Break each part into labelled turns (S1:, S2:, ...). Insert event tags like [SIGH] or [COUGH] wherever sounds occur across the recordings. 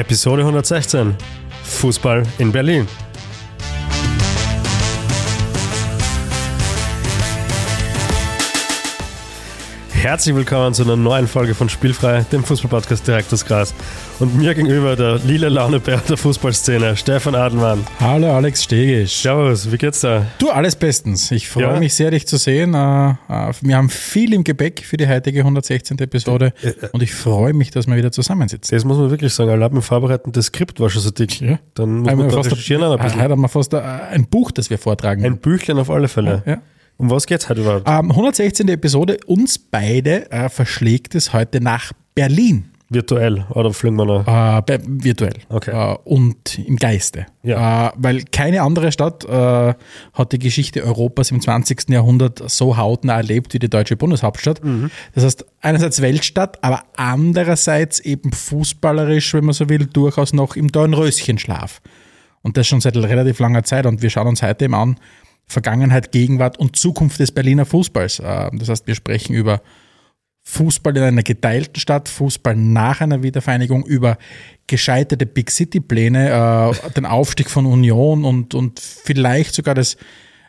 S1: Episode 116. Fußball in Berlin. Herzlich willkommen zu einer neuen Folge von Spielfrei, dem Fußballpodcast direkt aus Gras. Und mir gegenüber der lila Launebär der Fußballszene, Stefan Adelmann.
S2: Hallo Alex Stegisch.
S1: Servus, wie geht's da?
S2: Du, alles bestens. Ich freue
S1: Ja.
S2: mich sehr, dich zu sehen. Äh, äh, Wir haben viel im Gepäck für die heutige 116. Episode
S1: Äh,
S2: und ich freue mich, dass wir wieder zusammensitzen.
S1: Das muss man wirklich sagen, allein beim Vorbereiten des Skript war schon so dick.
S2: Ja.
S1: Dann muss
S2: Haben
S1: man da
S2: fast
S1: recherchieren ein
S2: ein,
S1: bisschen.
S2: heute haben wir fast ein, ein Buch, das wir vortragen.
S1: Ein Büchlein auf alle Fälle.
S2: ja.
S1: Um was geht's heute überhaupt?
S2: Ähm, 116. Episode. Uns beide äh, verschlägt es heute nach Berlin.
S1: Virtuell oder fliegen wir noch?
S2: Äh, bei- virtuell
S1: Okay.
S2: äh, und im Geiste.
S1: Ja.
S2: Äh, weil keine andere Stadt äh, hat die Geschichte Europas im 20. Jahrhundert so hautnah erlebt wie die deutsche Bundeshauptstadt. Das heißt, einerseits Weltstadt, aber andererseits eben fußballerisch, wenn man so will, durchaus noch im Dornröschenschlaf. Und das schon seit relativ langer Zeit. Und wir schauen uns heute eben an, Vergangenheit, Gegenwart und Zukunft des Berliner Fußballs. Äh, Das heißt, wir sprechen über Fußball in einer geteilten Stadt, Fußball nach einer Wiedervereinigung, über gescheiterte Big City-Pläne, äh, den Aufstieg von Union und, und vielleicht sogar das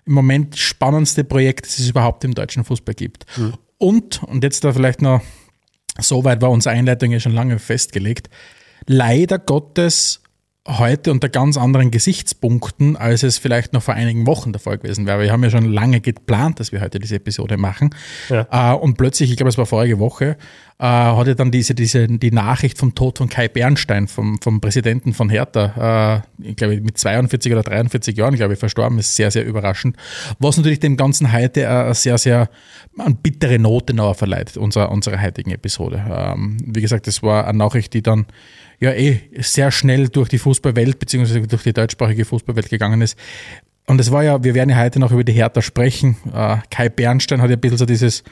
S2: im Moment spannendste Projekt, das es überhaupt im deutschen Fußball gibt. Und, und jetzt da vielleicht noch, so weit war unsere Einleitung ja schon lange festgelegt, leider Gottes heute unter ganz anderen Gesichtspunkten, als es vielleicht noch vor einigen Wochen der Fall gewesen wäre. Wir haben ja schon lange geplant, dass wir heute diese Episode machen.
S1: Ja.
S2: Äh, und plötzlich, ich glaube, es war vorige Woche, äh, hatte dann diese, diese, die Nachricht vom Tod von Kai Bernstein, vom, vom Präsidenten von Hertha, äh, ich glaube, mit 42 oder 43 Jahren, glaube ich, verstorben ist, sehr, sehr überraschend. Was natürlich dem Ganzen heute eine sehr, sehr eine bittere Note noch verleiht, unserer, unserer heutigen Episode. Ähm, wie gesagt, das war eine Nachricht, die dann ja eh sehr schnell durch die Fußballwelt beziehungsweise durch die deutschsprachige Fußballwelt gegangen ist. Und es war ja, wir werden ja heute noch über die Hertha sprechen. Äh, Kai Bernstein hat ja ein bisschen so dieses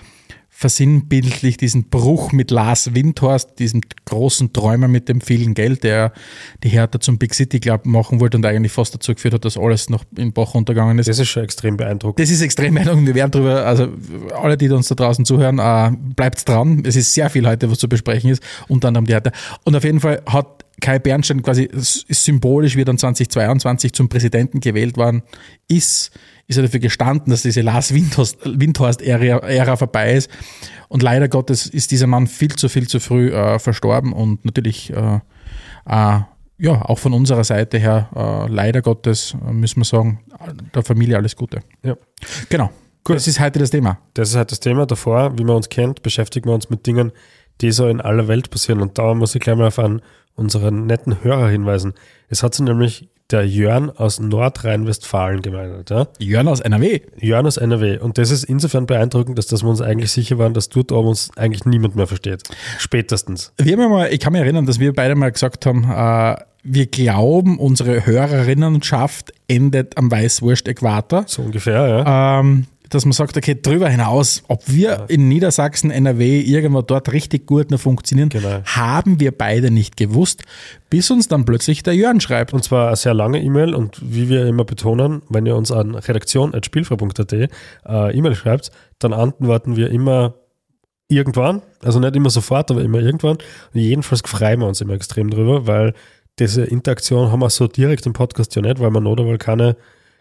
S2: versinnbildlich diesen Bruch mit Lars Windhorst, diesem großen Träumer mit dem vielen Geld, der die Hertha zum Big City Club machen wollte und eigentlich fast dazu geführt hat, dass alles noch in Bach runtergegangen ist.
S1: Das ist schon extrem beeindruckend.
S2: Das ist extrem beeindruckend. Wir werden drüber, also alle, die uns da draußen zuhören, äh, bleibt dran. Es ist sehr viel heute, was zu besprechen ist, unter anderem die Hertha. Und auf jeden Fall hat Kai Bernstein quasi s- symbolisch, wie er dann 2022 zum Präsidenten gewählt worden ist, ist er dafür gestanden, dass diese Lars Windhorst- Windhorst-Ära Ära vorbei ist. Und leider Gottes ist dieser Mann viel zu, viel zu früh äh, verstorben und natürlich äh, äh, ja, auch von unserer Seite her, äh, leider Gottes, äh, müssen wir sagen, der Familie alles Gute.
S1: Ja.
S2: Genau.
S1: Gut.
S2: Das ist heute das Thema.
S1: Das ist halt das Thema. Davor, wie man uns kennt, beschäftigen wir uns mit Dingen, die so in aller Welt passieren. Und da muss ich gleich mal auf einen unseren netten Hörer hinweisen. Es hat sich nämlich der Jörn aus Nordrhein-Westfalen gemeldet. Ja?
S2: Jörn aus NRW.
S1: Jörn aus NRW. Und das ist insofern beeindruckend, dass, dass wir uns eigentlich sicher waren, dass dort oben uns eigentlich niemand mehr versteht. Spätestens.
S2: Wir haben ja mal, ich kann mich erinnern, dass wir beide mal gesagt haben, äh, wir glauben, unsere Hörerinnenschaft endet am Weißwurst-Äquator.
S1: So ungefähr, ja.
S2: Ähm, dass man sagt, okay, drüber hinaus, ob wir in Niedersachsen, NRW, irgendwo dort richtig gut noch funktionieren,
S1: Genau.
S2: haben wir beide nicht gewusst, bis uns dann plötzlich der Jörn schreibt.
S1: Und zwar eine sehr lange E-Mail und wie wir immer betonen, wenn ihr uns an redaktion.spielfrei.at äh, E-Mail schreibt, dann antworten wir immer irgendwann, also nicht immer sofort, aber immer irgendwann. Und jedenfalls freuen wir uns immer extrem drüber, weil diese Interaktion haben wir so direkt im Podcast ja nicht, weil man oder weil keine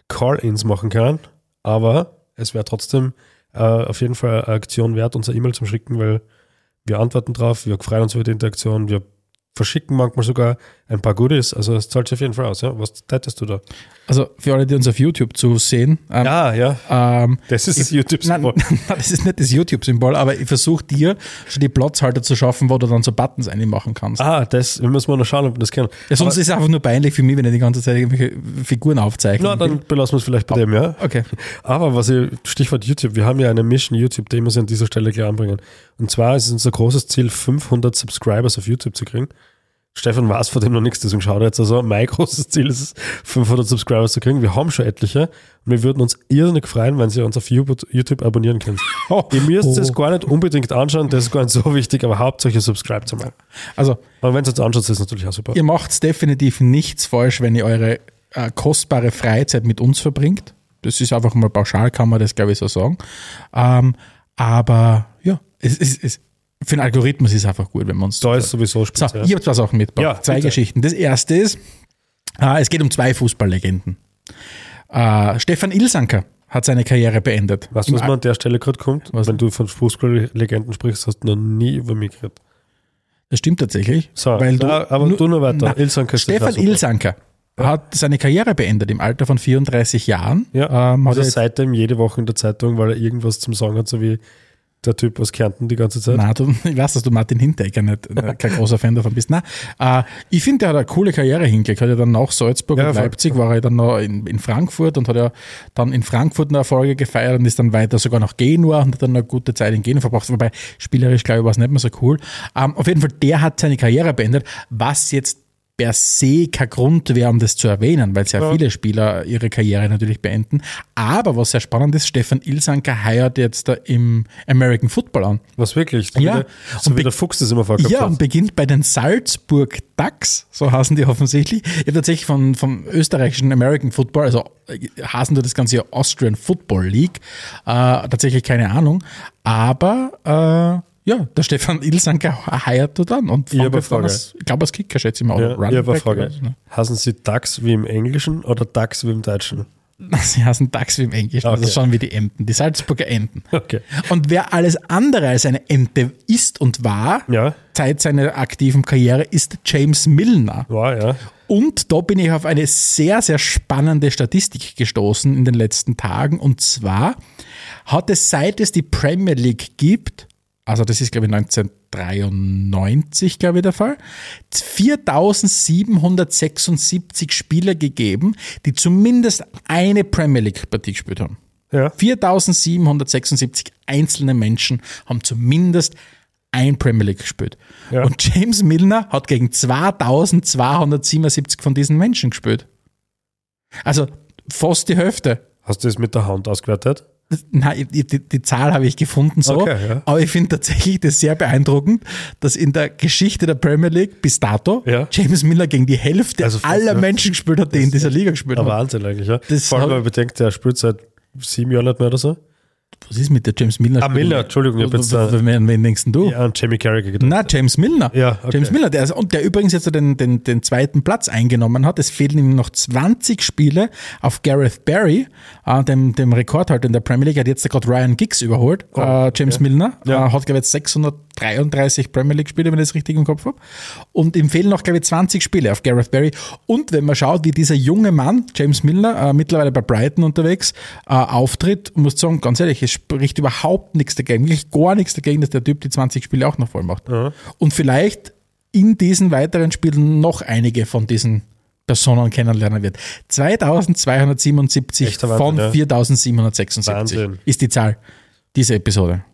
S1: Call-Ins machen kann, aber es wäre trotzdem äh, auf jeden Fall eine Aktion wert, unser E-Mail zu schicken, weil wir antworten drauf, wir freuen uns über die Interaktion, wir verschicken manchmal sogar ein paar Goodies, also es zahlt sich auf jeden Fall aus. Ja? Was tätest du da?
S2: Also für alle, die uns auf YouTube zusehen, ähm,
S1: Ja, ja,
S2: ähm,
S1: das ist das youtube
S2: Nein, [LAUGHS] nein, das ist nicht das YouTube-Symbol, aber ich versuche dir schon die Platzhalter zu schaffen, wo du dann so Buttons einmachen kannst.
S1: Ah, das, wir müssen mal noch schauen, ob wir das kennen.
S2: ja, sonst ist es einfach nur peinlich für mich, wenn ich die ganze Zeit irgendwelche Figuren aufzeichne.
S1: Na, dann belassen wir es vielleicht bei dem, ja.
S2: okay.
S1: Aber was ich, Stichwort YouTube, wir haben ja eine Mission YouTube, die muss ich an dieser Stelle gleich anbringen. Und zwar ist es unser großes Ziel, 500 Subscribers auf YouTube zu kriegen. Stefan weiß von dem noch nichts, deswegen schaut er jetzt also. Mein großes Ziel ist es, 500 Subscribers zu kriegen. Wir haben schon etliche und wir würden uns irrsinnig freuen, wenn Sie uns auf YouTube abonnieren können. [LAUGHS] Ihr müsst es
S2: Oh.
S1: gar nicht unbedingt anschauen, das ist gar nicht so wichtig, aber hauptsächlich subscribe zu machen.
S2: Also,
S1: Aber wenn es jetzt anschaut, ist es natürlich auch super.
S2: ihr macht definitiv nichts falsch, wenn ihr eure äh, kostbare Freizeit mit uns verbringt. Das ist einfach mal pauschal, kann man das, glaube ich, so sagen. Ähm, aber ja, es, es, es, Für den Algorithmus ist es einfach gut, wenn wir uns.
S1: Da ist sowieso
S2: so,
S1: spitze.
S2: ich habe zwei Sachen mitgebracht.
S1: Ja,
S2: zwei
S1: bitte.
S2: Geschichten. Das erste ist, äh, es geht um zwei Fußballlegenden. Äh, Stefan Ilsanker hat seine Karriere beendet.
S1: Weißt du, was mir an der Stelle gerade kommt?
S2: Was?
S1: Wenn du von Fußballlegenden sprichst, hast du noch nie über mich geredet.
S2: Das stimmt tatsächlich.
S1: So,
S2: weil du,
S1: na, aber du nur weiter. Ilsanker ist
S2: Stefan. Ilsanker hat seine Karriere beendet im Alter von 34 Jahren.
S1: Ja,
S2: Ähm, hat
S1: also seitdem jede Woche in der Zeitung, weil er irgendwas zum Sagen hat, so wie der Typ aus Kärnten die ganze Zeit.
S2: Nein, du, ich weiß, dass du Martin Hinteregger nicht, äh, [LAUGHS] kein großer Fan davon bist. Nein, äh, ich finde, der hat eine coole Karriere hingelegt. Hat ja dann nach Salzburg
S1: Ja,
S2: und. Leipzig, war er dann noch in, in Frankfurt und hat ja dann in Frankfurt eine Erfolge gefeiert und ist dann weiter sogar nach Genua und hat dann eine gute Zeit in Genua verbracht. Wobei spielerisch, glaube ich, war es nicht mehr so cool. Ähm, auf jeden Fall, der hat seine Karriere beendet, was jetzt per se kein Grund wäre, um das zu erwähnen, weil sehr
S1: Ja.
S2: viele Spieler ihre Karriere natürlich beenden. Aber was sehr spannend ist, Stefan Ilsanker heiert jetzt da im American Football an.
S1: Was wirklich? So
S2: Ja.
S1: Wie der, so
S2: Und
S1: wie der Fuchs das immer vorgehabt
S2: Ja, und
S1: hat.
S2: beginnt bei den Salzburg Ducks, so heißen die offensichtlich. Ich habe tatsächlich von, vom österreichischen American Football, also äh, heißen du das Ganze ja Austrian Football League, äh, tatsächlich keine Ahnung. Aber äh, ja, der Stefan Ilsanker heiert dort an und
S1: Ich hab
S2: fängt
S1: eine Frage.
S2: als, ich glaube als Kicker schätze ich mal.
S1: Ja, ich habe eine Frage.
S2: oder ne?
S1: Hassen Sie DAX wie im Englischen oder DAX wie im Deutschen? [LAUGHS]
S2: Sie heißen Ducks wie im Englischen, also
S1: Okay.
S2: schon wie die Enten, die Salzburger Enten. [LAUGHS]
S1: Okay.
S2: Und wer alles andere als eine Ente ist und war,
S1: Ja,
S2: seit seiner aktiven Karriere, ist James Milner.
S1: war ja.
S2: Und da bin ich auf eine sehr, sehr spannende Statistik gestoßen in den letzten Tagen. Und zwar hat es, seit es die Premier League gibt, also das ist, glaube ich, 1993, glaube ich, der Fall, 4776 Spieler gegeben, die zumindest eine Premier League-Partie gespielt haben.
S1: Ja.
S2: 4776 einzelne Menschen haben zumindest ein Premier League gespielt.
S1: Ja.
S2: Und James Milner hat gegen 2277 von diesen Menschen gespielt. Also fast die Hälfte.
S1: Hast du das mit der Hand ausgewertet?
S2: Nein, ich- die, die Zahl habe ich gefunden so.
S1: Okay, ja.
S2: Aber ich finde tatsächlich das sehr beeindruckend, dass in der Geschichte der Premier League bis dato
S1: Ja.
S2: James Milner gegen die Hälfte
S1: Also fast,
S2: aller
S1: ja.
S2: Menschen gespielt hat, die in dieser Liga gespielt haben.
S1: Wahnsinn eigentlich, ja.
S2: Das
S1: Vor allem, wenn man bedenkt, der spielt seit sieben Jahren nicht mehr oder so.
S2: Was ist mit der James Milner?
S1: Ah, Milner, Entschuldigung, ich hab jetzt da-
S2: Wen, denkst du?
S1: Ja, an Jamie Carragher gedacht.
S2: Na, James Milner.
S1: Ja, okay.
S2: James Milner, der, und der übrigens jetzt den, den, den zweiten Platz eingenommen hat. Es fehlen ihm noch 20 Spiele auf Gareth Barry, äh, dem, dem Rekordhalter in der Premier League. Er hat jetzt gerade Ryan Giggs überholt. äh, James Milner
S1: Oh, Ja.
S2: äh, hat, glaube ich, jetzt 633 Premier League Spiele, wenn ich das richtig im Kopf habe. Und ihm fehlen noch, glaube ich, 20 Spiele auf Gareth Barry. Und wenn man schaut, wie dieser junge Mann, James Milner, äh, mittlerweile bei Brighton unterwegs, äh, auftritt, muss ich sagen, ganz ehrlich, es spricht überhaupt nichts dagegen, wirklich gar nichts dagegen, dass der Typ die 20 Spiele auch noch voll macht. Und vielleicht in diesen weiteren Spielen noch einige von diesen Personen kennenlernen wird. 2277
S1: Echter Wahnsinn,
S2: von
S1: ja.
S2: 4776
S1: Wahnsinn.
S2: ist die Zahl dieser Episode.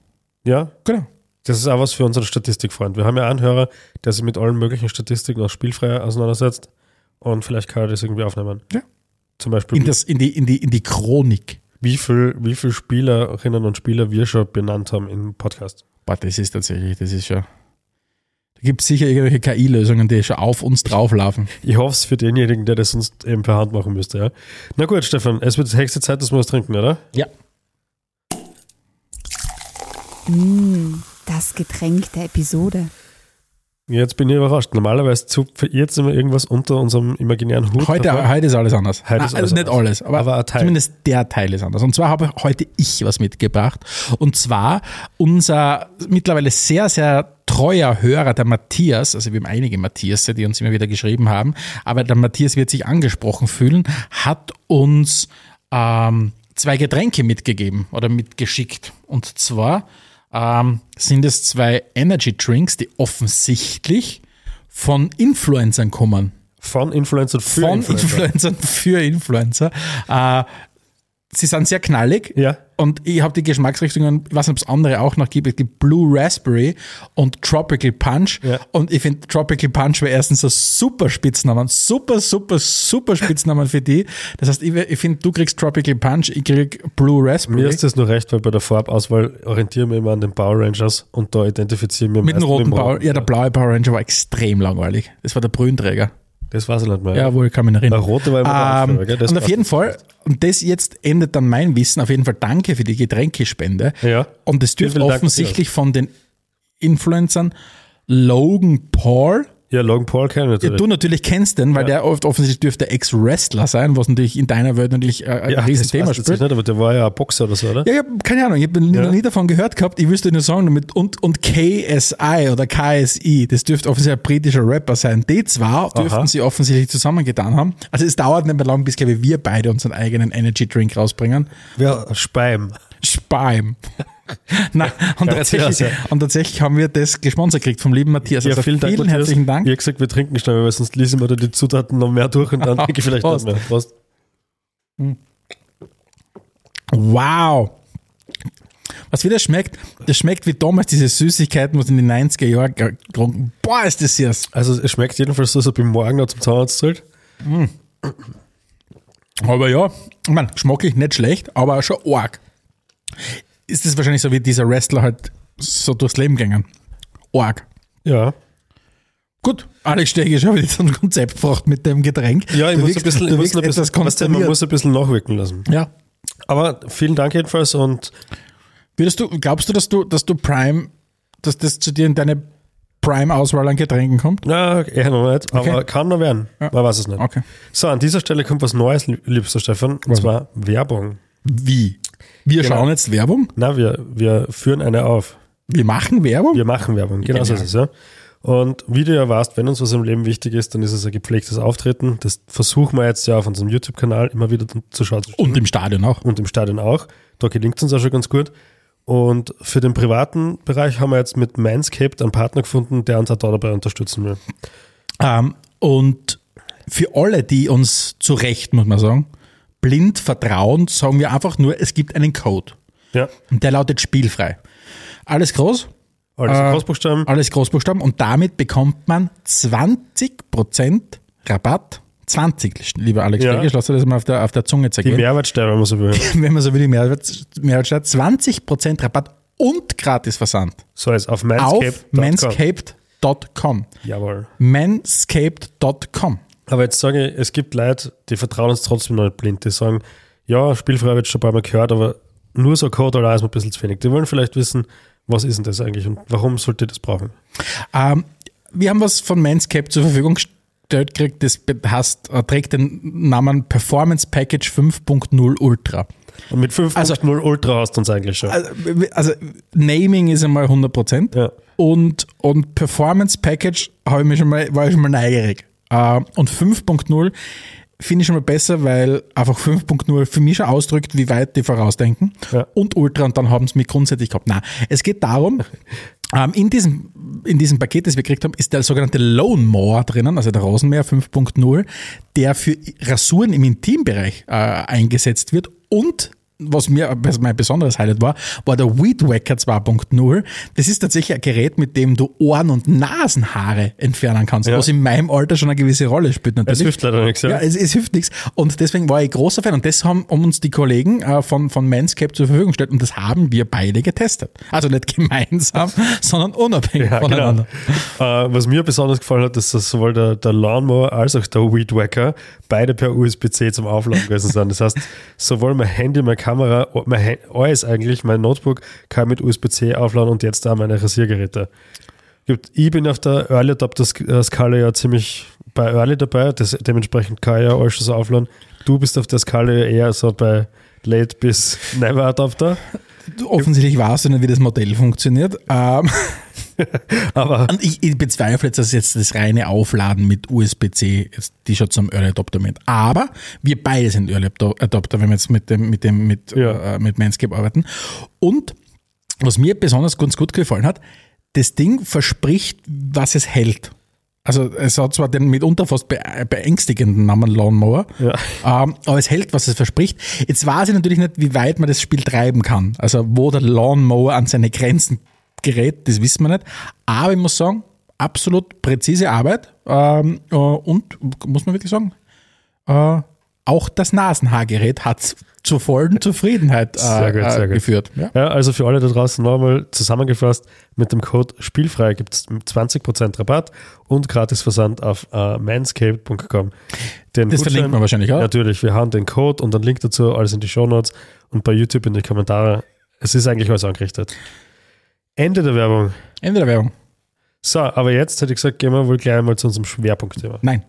S1: Ja,
S2: Genau.
S1: das ist auch was für unseren Statistikfreund. Wir haben ja einen Hörer, der sich mit allen möglichen Statistiken aus Spielfrei auseinandersetzt und vielleicht kann er das irgendwie aufnehmen.
S2: Ja.
S1: Zum Beispiel,
S2: In, das, in, die, in, die, in die Chronik.
S1: Wie viel, wie viel Spielerinnen und Spieler wir schon benannt haben im Podcast.
S2: Boah, das ist tatsächlich, das ist schon. Da gibt es sicher irgendwelche KI-Lösungen, die schon auf uns drauflaufen.
S1: Ich hoffe es für denjenigen, der das sonst eben per Hand machen müsste. Ja. Na gut, Stefan, es wird höchste Zeit, dass wir was trinken, oder?
S2: Ja.
S3: Mm, das Getränk der Episode.
S1: Jetzt bin ich überrascht. Normalerweise zupfe ich jetzt immer irgendwas unter unserem imaginären Hut.
S2: Heute, heute ist alles anders.
S1: Heute ist
S2: Ah,
S1: alles
S2: also nicht
S1: anders.
S2: alles, aber,
S1: Aber
S2: zumindest der Teil ist anders. Und zwar habe heute ich was mitgebracht. Und zwar unser mittlerweile sehr, sehr treuer Hörer, der Matthias, also wir haben einige Matthias, die uns immer wieder geschrieben haben, aber der Matthias wird sich angesprochen fühlen, hat uns ähm, zwei Getränke mitgegeben oder mitgeschickt. Und zwar ähm, sind es zwei Energy Drinks, die offensichtlich von Influencern kommen
S1: Von Influencer für
S2: von
S1: Influencer.
S2: Influencern für Influencer. Äh, sie sind sehr knallig.
S1: Ja.
S2: Und ich habe die Geschmacksrichtungen, ich weiß nicht, ob es andere auch noch gibt. Es gibt Blue Raspberry und Tropical Punch.
S1: Ja.
S2: Und ich finde, Tropical Punch wäre erstens ein super Spitznamen. Super, super, super Spitznamen für die. Das heißt, ich, ich finde, du kriegst Tropical Punch, ich krieg Blue Raspberry.
S1: Mir ist das nur recht, weil bei der Farbauswahl orientieren wir immer an den Power Rangers und da identifizieren wir
S2: mit dem roten
S1: mit dem
S2: Power. Ja, der blaue Power Ranger war extrem langweilig. Das war der Brünträger.
S1: Das weiß ich nicht mehr.
S2: Ja, wohl, kann mich erinnern.
S1: Der rote war immer der
S2: Ähm,
S1: Anführer, gell? Das
S2: und auf jeden Fall, und das jetzt endet dann mein Wissen, auf jeden Fall danke für die Getränkespende.
S1: Ja.
S2: Und es dürfte offensichtlich von den Influencern Logan Paul.
S1: Ja, Logan Paul kennen wir
S2: Ja,
S1: natürlich.
S2: du natürlich kennst den, weil
S1: Ja.
S2: der oft offensichtlich dürfte Ex-Wrestler sein, was natürlich in deiner Welt natürlich äh, ein
S1: ja, ich jetzt
S2: spielt.
S1: nicht, aber der war ja ein Boxer oder so, oder?
S2: Ja, ich hab keine Ahnung, ich habe
S1: Ja.
S2: noch nie davon gehört gehabt. Ich wüsste nur sagen, damit und, und KSI oder KSI, das dürfte offensichtlich ein britischer Rapper sein. Die zwei dürften
S1: Aha.
S2: sie offensichtlich zusammengetan haben. Also es dauert nicht mehr lang, bis, glaube ich, wir beide unseren eigenen Energy Drink rausbringen.
S1: Ja, Speim.
S2: Speim. [LAUGHS] Nein, und
S1: Ja,
S2: tatsächlich,
S1: sehr.
S2: und tatsächlich haben wir das gesponsert gekriegt vom lieben Matthias. Also vielen,
S1: Matthias.
S2: herzlichen Dank.
S1: Ich habe gesagt, wir trinken schnell, weil sonst lesen wir da die Zutaten noch mehr durch und dann [LAUGHS] trinke ich vielleicht noch mehr. Prost.
S2: Wow. Was wieder schmeckt, das schmeckt wie damals diese Süßigkeiten, was in den 90er Jahren getrunken. Boah, ist das süß.
S1: Also es schmeckt jedenfalls so, als ob ich morgen noch zum Zahnarzt zahlt.
S2: Aber ja, ich meine, geschmacklich nicht schlecht, aber schon arg. Ist das wahrscheinlich so, wie dieser Wrestler halt so durchs Leben gegangen? Arg.
S1: Ja.
S2: Gut, Alex Stege schon wieder so ein Konzept gebracht mit dem Getränk.
S1: Ja, ich
S2: du
S1: muss
S2: wirkst,
S1: ein bisschen, ich muss ein bisschen, weißt du, man muss ein bisschen nachwirken lassen.
S2: Ja.
S1: Aber vielen Dank jedenfalls und
S2: Würdest du, glaubst du, dass du, dass du Prime, dass das zu dir in deine Prime-Auswahl an Getränken kommt?
S1: na, eher noch nicht, aber
S2: Okay.
S1: kann noch werden.
S2: Ja.
S1: Man weiß es nicht.
S2: Okay.
S1: So, an dieser Stelle kommt was Neues, liebster Stefan, und
S2: Was?
S1: zwar Werbung.
S2: Wie? Wir
S1: Genau.
S2: schauen jetzt Werbung?
S1: Na, wir, wir führen eine auf.
S2: Wir machen Werbung?
S1: Wir machen Werbung, genau so ist es, ja. Und wie du ja weißt, wenn uns was im Leben wichtig ist, dann ist es ein gepflegtes Auftreten. Das versuchen wir jetzt ja auf unserem YouTube-Kanal immer wieder zu schauen.
S2: Und im Stadion auch.
S1: und im Stadion auch. Da gelingt es uns auch schon ganz gut. Und für den privaten Bereich haben wir jetzt mit Manscaped einen Partner gefunden, der uns auch da dabei unterstützen will.
S2: Ähm, und für alle, die uns zu Recht, muss man sagen, blind vertrauen, sagen wir einfach nur, es gibt einen Code.
S1: Ja,
S2: Und der lautet spielfrei. Alles groß,
S1: alles
S2: Äh,
S1: Großbuchstaben.
S2: alles Großbuchstaben und damit bekommt man 20% Rabatt. 20, lieber Alex
S1: Ja.
S2: Stegisch, lass dir das mal auf der, auf der Zunge
S1: Die
S2: zergehen.
S1: Mehrwertsteuer, wenn man so will. [LAUGHS]
S2: Wenn man so will, die Mehrwert, Mehrwertsteuer, 20% Rabatt und gratis Versand
S1: So ist auf
S2: auf
S1: manscaped.com.
S2: manscaped.com.
S1: Jawohl.
S2: manscaped.com.
S1: Aber jetzt sage ich, es gibt Leute, die vertrauen uns trotzdem noch nicht blind. Die sagen, ja, spielfrei habe ich schon ein paar Mal gehört, aber nur so Code allein ist mir ein bisschen zu wenig. Die wollen vielleicht wissen, was ist denn das eigentlich und warum sollte ich das brauchen?
S2: Ähm, wir haben was von Manscaped zur Verfügung gestellt gekriegt, das heißt, äh, trägt den Namen Performance Package 5.0 Ultra.
S1: Und mit 5.0
S2: Also-
S1: Ultra hast du uns eigentlich schon.
S2: Also, also Naming ist einmal 100%.
S1: Ja.
S2: Und, und Performance Package ich schon mal, war ich schon mal neugierig. Äh, und 5.0 finde ich schon mal besser, weil einfach 5.0 für mich schon ausdrückt, wie weit die vorausdenken.
S1: Ja.
S2: Und Ultra und dann haben sie mich grundsätzlich gehabt. Nein, es geht darum, [LAUGHS] ähm, in, diesem, in diesem Paket, das wir gekriegt haben, ist der sogenannte Lone Mower drinnen, also der Rasenmäher 5.0, der für Rasuren im Intimbereich äh, eingesetzt wird und was mir was mein besonderes Highlight war, war der Weed Wacker 2.0. Das ist tatsächlich ein Gerät, mit dem du Ohren- und Nasenhaare entfernen kannst,
S1: Ja.
S2: was in meinem Alter schon eine gewisse Rolle spielt
S1: Es
S2: natürlich.
S1: hilft leider nichts. Ja.
S2: Ja, es, es hilft nichts. Und deswegen war ich großer Fan. Und das haben uns die Kollegen äh, von, von Manscaped zur Verfügung gestellt. Und das haben wir beide getestet. Also nicht [LAUGHS] gemeinsam, sondern unabhängig
S1: Ja,
S2: voneinander.
S1: genau. Äh, was mir besonders gefallen hat, ist, dass sowohl der, der Lawnmower als auch der Weed Wacker beide per USB-C zum Aufladen gewesen sind. Das heißt, sowohl mein Handy, meine Kamera, mein Hand, alles eigentlich, mein Notebook kann mit USB-C aufladen und jetzt auch meine Rasiergeräte. Ich bin auf der Early Adopter Sk- äh, ja ziemlich bei Early dabei, das, dementsprechend kann ich ja alles schon so aufladen. Du bist auf der Skala eher so bei Late bis Never Adopter. [LAUGHS]
S2: Offensichtlich weißt du nicht, wie das Modell funktioniert. Ähm, [LAUGHS]
S1: Aber
S2: und ich, ich bezweifle jetzt, dass jetzt das reine Aufladen mit USB-C die schon zum Early Adopter mit. Aber wir beide sind Early Adop- Adopter, wenn wir jetzt mit dem, mit dem, mit,
S1: Ja.
S2: äh, mit Manscaped arbeiten. Und was mir besonders ganz gut gefallen hat, das Ding verspricht, was es hält. Also es hat zwar den mitunter fast be- beängstigenden Namen Lawnmower,
S1: Ja.
S2: ähm, aber es hält, was es verspricht. Jetzt weiß ich natürlich nicht, wie weit man das Spiel treiben kann. Also wo der Lawnmower an seine Grenzen gerät, das wissen wir nicht. Aber ich muss sagen, absolut präzise Arbeit ähm, äh, und, muss man wirklich sagen, äh, auch das Nasenhaargerät hat zur vollen Zufriedenheit äh,
S1: Sehr gut, sehr
S2: äh,
S1: gut.
S2: geführt. Ja?
S1: Ja, also für alle da draußen nochmal zusammengefasst, mit dem Code Spielfrei gibt es 20% Rabatt und gratis Versand auf äh, manscaped.com. Den
S2: Das verlinkt man wahrscheinlich auch.
S1: Natürlich, wir haben den Code und einen Link dazu, alles in die Shownotes und bei YouTube in die Kommentare. Es ist eigentlich alles angerichtet. Ende der Werbung.
S2: Ende der Werbung.
S1: So, aber jetzt hätte ich gesagt, gehen wir wohl gleich mal zu unserem Schwerpunktthema.
S2: Nein,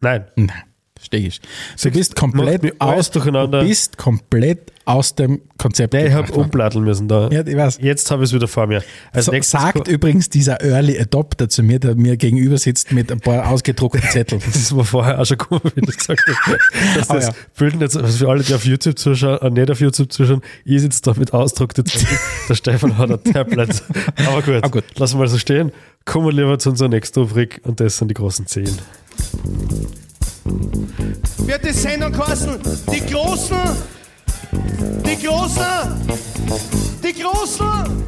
S1: Nein.
S2: nein, verstehe ich. Du bist komplett aus,
S1: durcheinander.
S2: Du bist komplett aus dem Konzept.
S1: Nee, ich habe umplatteln müssen da.
S2: Ja, ich weiß.
S1: Jetzt habe ich es wieder vor mir. Als
S2: So, sagt übrigens dieser Early Adopter zu mir, der mir gegenüber sitzt mit ein paar ausgedruckten [LAUGHS] Zetteln.
S1: Das ist mir vorher auch schon gekommen, wie du gesagt hast. [LAUGHS] Dass das
S2: ja.
S1: bilden jetzt, also für alle, die auf YouTube zuschauen, äh, nicht auf YouTube zuschauen, ich sitze da mit ausgedruckten Zetteln. [LAUGHS] Der Stefan hat ein Tablet. Aber gut,
S2: gut.
S1: lassen wir mal so stehen. Kommen wir lieber zu unserer nächsten Rubrik und das sind die großen Zehn.
S4: Wird die Sendung kosten. Die Großen, die Großen, die Großen.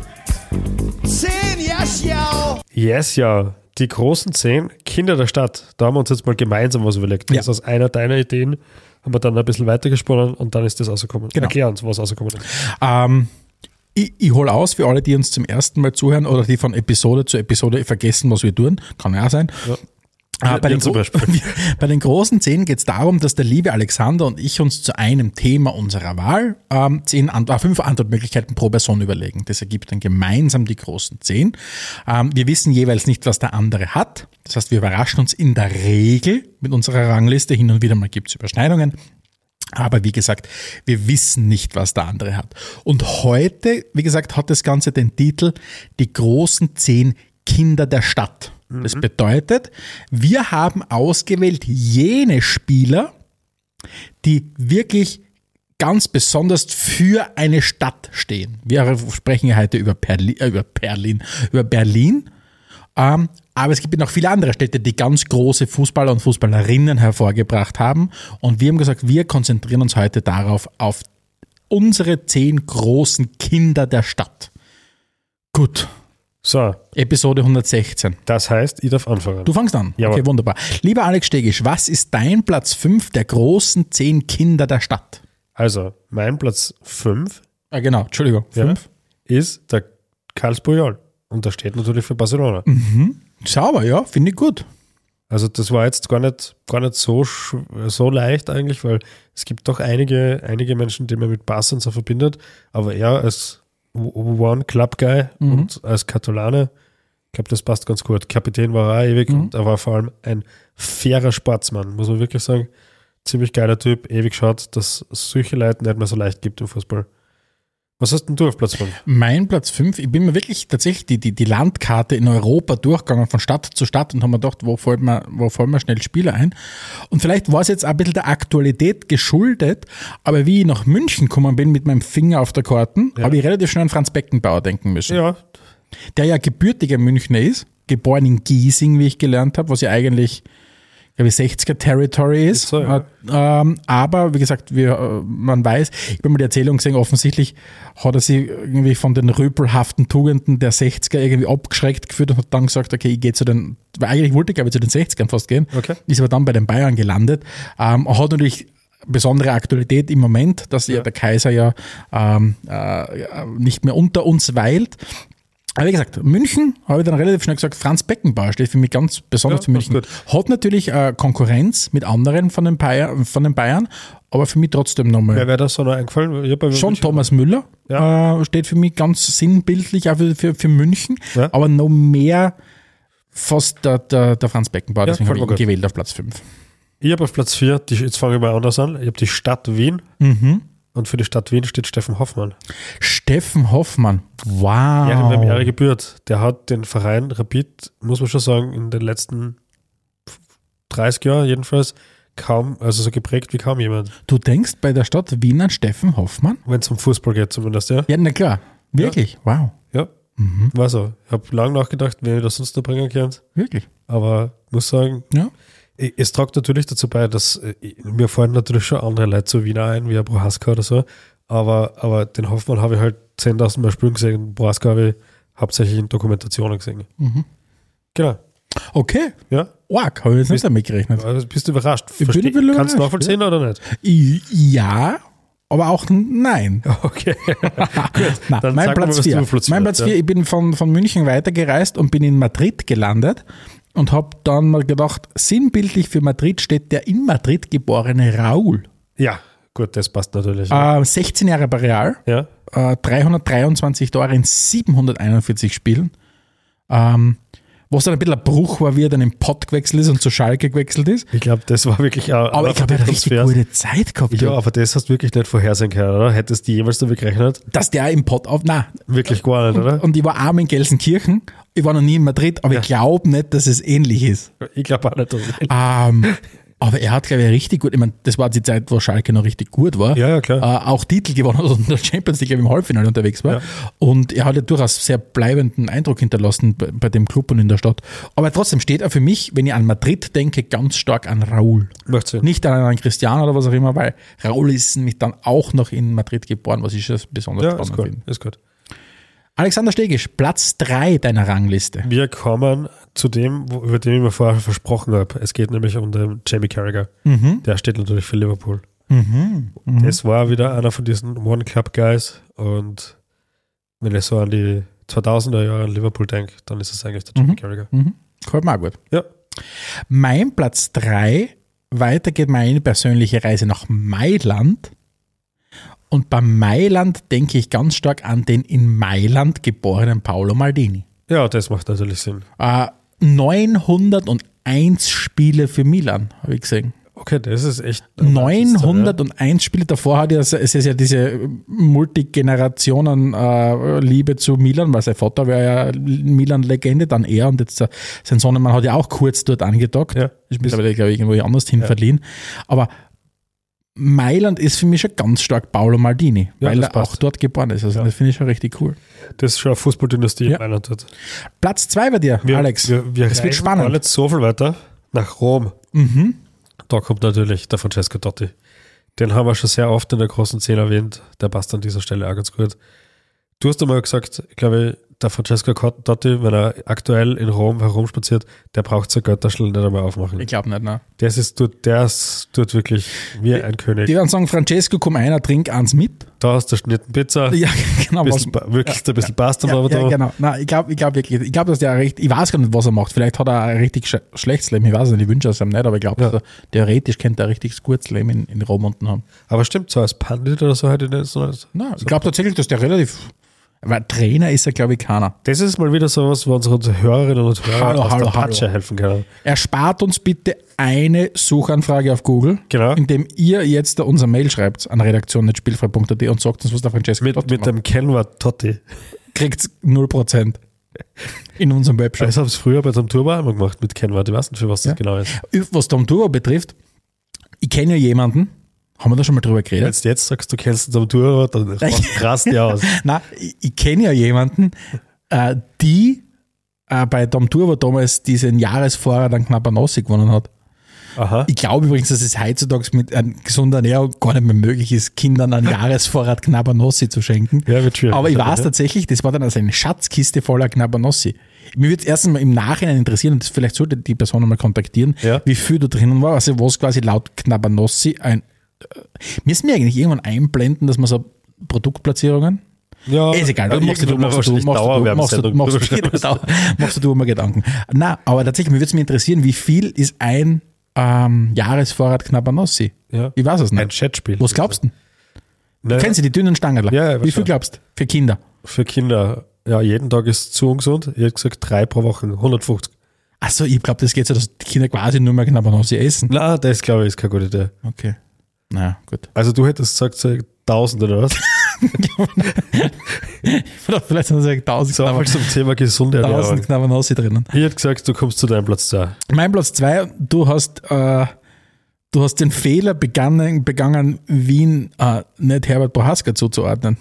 S4: Zehn, ja, schau.
S1: Yes, ja. Die großen zehn Kinder der Stadt. Da haben wir uns jetzt mal gemeinsam was überlegt. Das
S2: Ja.
S1: ist aus einer deiner Ideen haben wir dann ein bisschen weitergesponnen und dann ist das rausgekommen.
S2: Genau.
S1: Erklär uns, was rausgekommen ist.
S2: Ähm, ich, ich hole aus für alle, die uns zum ersten Mal zuhören oder die von Episode zu Episode vergessen, was wir tun. Kann ja auch sein.
S1: Ja.
S2: Ah, bei, den [LAUGHS] [LAUGHS] bei den großen zehn geht es darum, dass der liebe Alexander und ich uns zu einem Thema unserer Wahl ähm, zehn, äh, fünf Antwortmöglichkeiten pro Person überlegen. Das ergibt dann gemeinsam die großen zehn. Ähm, wir wissen jeweils nicht, was der andere hat. Das heißt, wir überraschen uns in der Regel mit unserer Rangliste. Hin und wieder mal gibt es Überschneidungen. Aber wie gesagt, wir wissen nicht, was der andere hat. Und heute, wie gesagt, hat das Ganze den Titel Die großen zehn Kinder der Stadt. Das bedeutet, wir haben ausgewählt jene Spieler, die wirklich ganz besonders für eine Stadt stehen. Wir sprechen ja heute über, Perli äh, über Berlin, über Berlin. Ähm, aber es gibt noch viele andere Städte, die ganz große Fußballer und Fußballerinnen hervorgebracht haben. Und wir haben gesagt, wir konzentrieren uns heute darauf, auf unsere zehn großen Kinder der Stadt. Gut,
S1: So,
S2: Episode 116.
S1: das heißt, ich darf anfangen.
S2: Du fangst an.
S1: Jawohl.
S2: Okay, wunderbar. Lieber Alex Stegisch, was ist dein Platz 5 der großen zehn Kinder der Stadt?
S1: Also, mein Platz 5
S2: Ah, genau, Entschuldigung.
S1: ja,
S2: Fünf.
S1: ist der Carlos Puyol. Und der steht natürlich für Barcelona.
S2: Sauber, ja, finde ich gut.
S1: Also das war jetzt gar nicht, gar nicht so, so leicht eigentlich, weil es gibt doch einige, einige Menschen, die man mit Barca und so verbindet. Aber er als One-Club-Guy und als Katalane, ich glaube, das passt ganz gut. Kapitän war er auch ewig und er war vor allem ein fairer Sportsmann, muss man wirklich sagen. Ziemlich geiler Typ, ewig schaut, dass es solche Leute nicht mehr so leicht gibt im Fußball. Was hast denn du auf Platz 5?
S2: Mein Platz 5, ich bin mir wirklich tatsächlich die, die, die Landkarte in Europa durchgegangen, von Stadt zu Stadt und haben mir gedacht, wo fällt mir, wo fallen mir schnell Spieler ein? Und vielleicht war es jetzt ein bisschen der Aktualität geschuldet, aber wie ich nach München gekommen bin mit meinem Finger auf der Karten, habe ich relativ schnell an Franz Beckenbauer denken müssen.
S1: Ja,
S2: der ja gebürtiger Münchner ist, geboren in Giesing, wie ich gelernt habe, was ja eigentlich, glaube ich, 60er Territory ist.
S1: So, ja.
S2: Äh, ähm, aber wie gesagt, wir, äh, man weiß, ich habe mal die Erzählung gesehen, offensichtlich hat er sich irgendwie von den rüpelhaften Tugenden der 60er irgendwie abgeschreckt gefühlt und hat dann gesagt, okay, ich gehe zu den, weil eigentlich wollte ich glaube ich zu den 60ern fast gehen,
S1: Okay.
S2: ist aber dann bei den Bayern gelandet. Ähm, hat natürlich besondere Aktualität im Moment, dass ja der Kaiser ja ähm, äh, nicht mehr unter uns weilt. Aber wie gesagt, München, habe ich dann relativ schnell gesagt, Franz Beckenbauer steht für mich ganz besonders
S1: Ja,
S2: für München. Hat natürlich äh, Konkurrenz mit anderen von den, Bayern, von den Bayern, aber für mich trotzdem nochmal.
S1: wer wäre das so noch eingefallen?
S2: Schon
S1: München-
S2: Thomas Müller
S1: Ja.
S2: äh, steht für mich ganz sinnbildlich auch für, für, für München,
S1: Ja.
S2: aber noch mehr fast der, der, der Franz Beckenbauer, deswegen habe ich ihn
S1: gut.
S2: gewählt auf Platz 5.
S1: Ich habe auf Platz 4, die, jetzt fange ich mal anders an, ich habe die Stadt Wien. Und für die Stadt Wien steht Steffen Hoffmann.
S2: Steffen Hoffmann, wow.
S1: Ja, wem Ehre gebührt. Der hat den Verein Rapid, muss man schon sagen, in den letzten 30 Jahren jedenfalls kaum, also so geprägt wie kaum jemand.
S2: Du denkst bei der Stadt Wien an Steffen Hoffmann?
S1: Wenn es um Fußball geht zumindest, ja.
S2: Ja, na klar. Wirklich? Wow.
S1: Ja, war so. Ich habe lange nachgedacht, ich das sonst noch bringen kann.
S2: Wirklich?
S1: Aber muss sagen,
S2: Ja.
S1: Es tragt natürlich dazu bei, dass äh, mir fallen natürlich schon andere Leute zu Wiener ein, wie ein Prohaska oder so. Aber, aber den Hoffmann habe ich halt 10.000 Mal spielen gesehen. Prohaska habe ich hauptsächlich in Dokumentationen gesehen. Genau.
S2: Okay.
S1: Ja.
S2: Arg, habe ich jetzt nicht damit gerechnet.
S1: Also bist du überrascht?
S2: bin
S1: Versteh-
S2: ein bisschen
S1: Kannst du nachvollziehen oder nicht?
S2: Ja, aber auch nein. [LAUGHS]
S1: Okay. [LAUGHS]
S2: Na, mein
S1: sag mal,
S2: Platz
S1: was du
S2: 4.
S1: auf Platz
S2: Mein
S1: vier
S2: Platz
S1: hast,
S2: 4,
S1: ja.
S2: ich bin von, von München weitergereist und bin in Madrid gelandet und habe dann mal gedacht, sinnbildlich für Madrid steht der in Madrid geborene Raul.
S1: Ja, Gut, das passt natürlich.
S2: Äh, 16 Jahre bei Real,
S1: ja.
S2: äh, 323 Tore in 741 Spielen. Ähm, was dann ein bisschen ein Bruch war, wie er dann im Pott gewechselt ist und zu Schalke gewechselt ist.
S1: Ich glaube, das war wirklich auch.
S2: Aber ich glaube, er hat eine richtig gute Zeit gehabt.
S1: Ja, aber das hast du wirklich nicht vorhersehen können, oder? Hättest du jemals damit gerechnet?
S2: Dass der im Pott auf. Nein.
S1: Wirklich gar nicht, oder?
S2: Und ich war arm in Gelsenkirchen. Ich war noch nie in Madrid, aber ich glaube nicht, dass es ähnlich ist.
S1: Ich glaube auch nicht. dass-
S2: Ähm, aber er hat, glaube ich, richtig gut. Ich meine, das war die Zeit, wo Schalke noch richtig gut war.
S1: Ja, ja, klar.
S2: Äh, auch Titel gewonnen hat und in der Champions League, im Halbfinale unterwegs war.
S1: Ja.
S2: Und er hat ja durchaus sehr bleibenden Eindruck hinterlassen bei, bei dem Club und in der Stadt. Aber trotzdem steht er für mich, wenn ich an Madrid denke, ganz stark an Raúl. Nicht an einen Cristiano oder was auch immer, weil Raúl ist nämlich dann auch noch in Madrid geboren, was ich schon besonders
S1: Ja,
S2: spannend
S1: gut.
S2: finde.
S1: Ist gut.
S2: Alexander Stegisch, Platz 3 deiner Rangliste.
S1: Wir kommen zu dem, wo- über den ich mir vorher versprochen habe. Es geht nämlich um den Jamie Carragher.
S2: Mhm.
S1: Der steht natürlich für Liverpool. Das war wieder einer von diesen One-Club-Guys. Und wenn ich so an die 2000er Jahre in Liverpool denke, dann ist es eigentlich der Jamie
S2: Mhm.
S1: Carragher.
S2: Mhm. Gefällt mir auch gut.
S1: Ja.
S2: Mein Platz 3, weiter geht meine persönliche Reise nach Mailand. Und bei Mailand denke ich ganz stark an den in Mailand geborenen Paolo Maldini.
S1: Ja, das macht natürlich Sinn.
S2: Äh, 901 Spiele für Milan, habe ich gesehen.
S1: Okay, das ist echt.
S2: 901 Spiele. Davor hat er, es ist ja diese Multigenerationen-Liebe zu Milan, weil sein Vater war ja Milan-Legende, dann er und jetzt äh, sein Sohnemann hat ja auch kurz dort angedockt.
S1: Ja.
S2: Ist mittlerweile, glaube ich, irgendwo anders hin verliehen. Aber Mailand ist für mich schon ganz stark Paolo Maldini,
S1: Ja,
S2: weil er auch dort geboren ist. Also
S1: Ja.
S2: das finde ich schon richtig cool.
S1: Das ist schon eine Fußballdynastie
S2: Ja.
S1: in Mailand dort.
S2: Platz zwei bei dir,
S1: Wir,
S2: Alex.
S1: Wir, wir
S2: es wird spannend.
S1: gar nicht so viel weiter nach Rom.
S2: Mhm.
S1: Da kommt natürlich der Francesco Totti. Den haben wir schon sehr oft in der großen Szene erwähnt. Der passt an dieser Stelle auch ganz gut. Du hast einmal gesagt, ich glaube, der Francesco Totti, wenn er aktuell in Rom herumspaziert, der braucht sein Götterschl nicht einmal aufmachen.
S2: Ich glaube nicht, ne?
S1: Das ist, tut, der ist, tut wirklich wie ein König.
S2: Die werden sagen, Francesco, komm einer, trink eins mit.
S1: Da hast du Schnittenpizza, [LAUGHS]
S2: Ja, genau.
S1: bisschen, pa- wirklich ein bisschen Pasta
S2: ja,
S1: noch
S2: ja,
S1: da.
S2: genau. Nein, ich glaube ich glaub wirklich, ich glaube, dass der recht, ich weiß gar nicht, was er macht. Vielleicht hat er ein richtig sch schlechtes Leben, ich weiß es nicht, ich wünsche es ihm nicht, aber ich glaube,
S1: Ja.
S2: dass er theoretisch könnte er ein richtig gutes Leben in, in Rom unten haben.
S1: Aber stimmt, so als Pandit oder so hätte ich nicht so.
S2: Nein, ich glaube tatsächlich, dass der relativ, weil Trainer ist er, glaube ich, keiner.
S1: Das ist mal wieder sowas, wo unsere Hörerinnen und Hörer
S2: Hallo,
S1: aus
S2: hallo,
S1: der Patsche
S2: hallo.
S1: helfen können.
S2: Erspart uns bitte eine Suchanfrage auf Google,
S1: Genau.
S2: indem ihr jetzt unser Mail schreibt an redaktion.spielfrei.at und sagt uns, was der Francesco
S1: Mit, mit dem Kennwort Totti.
S2: kriegt 0% in unserem Webshop.
S1: Das habe ich früher bei dem Turbo immer gemacht mit Kennwort. Ich weiß nicht, für was das
S2: Ja.
S1: genau ist.
S2: Was Tom Turbo betrifft, ich kenne ja jemanden, haben wir da schon mal drüber
S1: Wenn
S2: geredet?
S1: du jetzt sagst, du kennst Turbo, dann rast die aus.
S2: Nein, ich, ich kenne ja jemanden, äh, die äh, bei Tom Turbo damals diesen Jahresvorrat an Knappernossi gewonnen hat.
S1: Aha.
S2: Ich glaube übrigens, dass es heutzutage mit einer gesunder Ernährung gar nicht mehr möglich ist, Kindern einen [LAUGHS] Jahresvorrat Knabbernossi zu schenken.
S1: Ja, wird schwierig.
S2: Aber ich weiß
S1: ja.
S2: tatsächlich, das war dann also eine Schatzkiste voller Knabbernossi. Mir würde es erstens mal im Nachhinein interessieren, und das vielleicht sollte die Person mal kontaktieren,
S1: Ja.
S2: wie viel da drinnen war, also was quasi laut Knabbernossi ein. Müssen wir eigentlich irgendwann einblenden, dass man so Produktplatzierungen
S1: Ja,
S2: ist egal,
S1: ja,
S2: machst du, machst du, machst du, machst du, [LAUGHS] machst du, genau, mal Gedanken. Na, aber tatsächlich, mir würde es mich interessieren, wie viel ist ein ähm, Jahresvorrat Knabbernossi?
S1: Ja.
S2: Ich weiß es
S1: Ein
S2: nicht.
S1: Chatspiel.
S2: Was glaubst du?
S1: Naja,
S2: Kennst du die dünnen Stangerler?
S1: Ja, ja,
S2: Wie viel glaubst du? Für Kinder?
S1: Für Kinder, ja, jeden Tag ist zu ungesund. Ich hätte gesagt, drei pro Woche, 150.
S2: Achso, ich glaube, das geht so, dass die Kinder quasi nur mehr Knabbernossi essen.
S1: Na, das glaube ich ist keine gute Idee.
S2: Okay. Naja, gut.
S1: Also du hättest gesagt, so 1000 oder was?
S2: Vielleicht sind es ja 1000
S1: So viel zum Thema gesunde
S2: 1000
S1: Ernährung.
S2: Knabbernossi drinnen.
S1: Ich hätte gesagt, du kommst zu deinem Platz 2.
S2: Mein Platz zwei, du hast, äh, du hast den Fehler begangen, begangen Wien äh, nicht Herbert Prohaska zuzuordnen.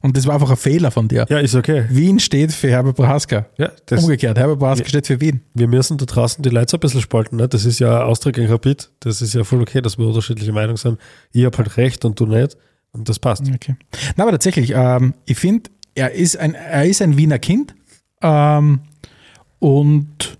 S2: Und das war einfach ein Fehler von dir.
S1: Ja, ist okay.
S2: Wien steht für Herbert Prohaska.
S1: Ja, das,
S2: Umgekehrt, Herbert Prohaska steht für Wien.
S1: wir müssen da draußen die Leute so ein bisschen spalten. Ne? Das ist ja Austria gegen Rapid. Das ist ja voll okay, dass wir unterschiedliche Meinungen sind. Ich habe halt recht und du nicht. Und das passt.
S2: Okay. Na, aber tatsächlich, ähm, ich finde, er ist ein, er ist ein Wiener Kind. Ähm, und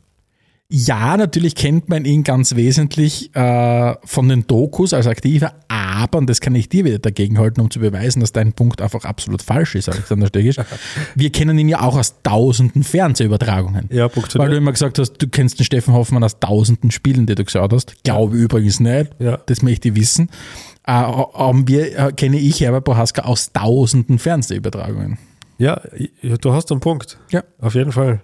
S2: ja, natürlich kennt man ihn ganz wesentlich äh, von den Dokus als Aktiver, aber, und das kann ich dir wieder dagegen halten, um zu beweisen, dass dein Punkt einfach absolut falsch ist, Alexander Stegisch. [LAUGHS] Wir kennen ihn ja auch aus tausenden Fernsehübertragungen.
S1: Ja,
S2: Weil du immer gesagt hast, du kennst den Steffen Hoffmann aus tausenden Spielen, die du geschaut hast. Glaube übrigens nicht.
S1: Ja.
S2: Das möchte ich wissen. äh, haben wir, äh, kenne ich Herbert Prohaska aus tausenden Fernsehübertragungen.
S1: Ja, ja, du hast einen Punkt.
S2: Ja.
S1: Auf jeden Fall.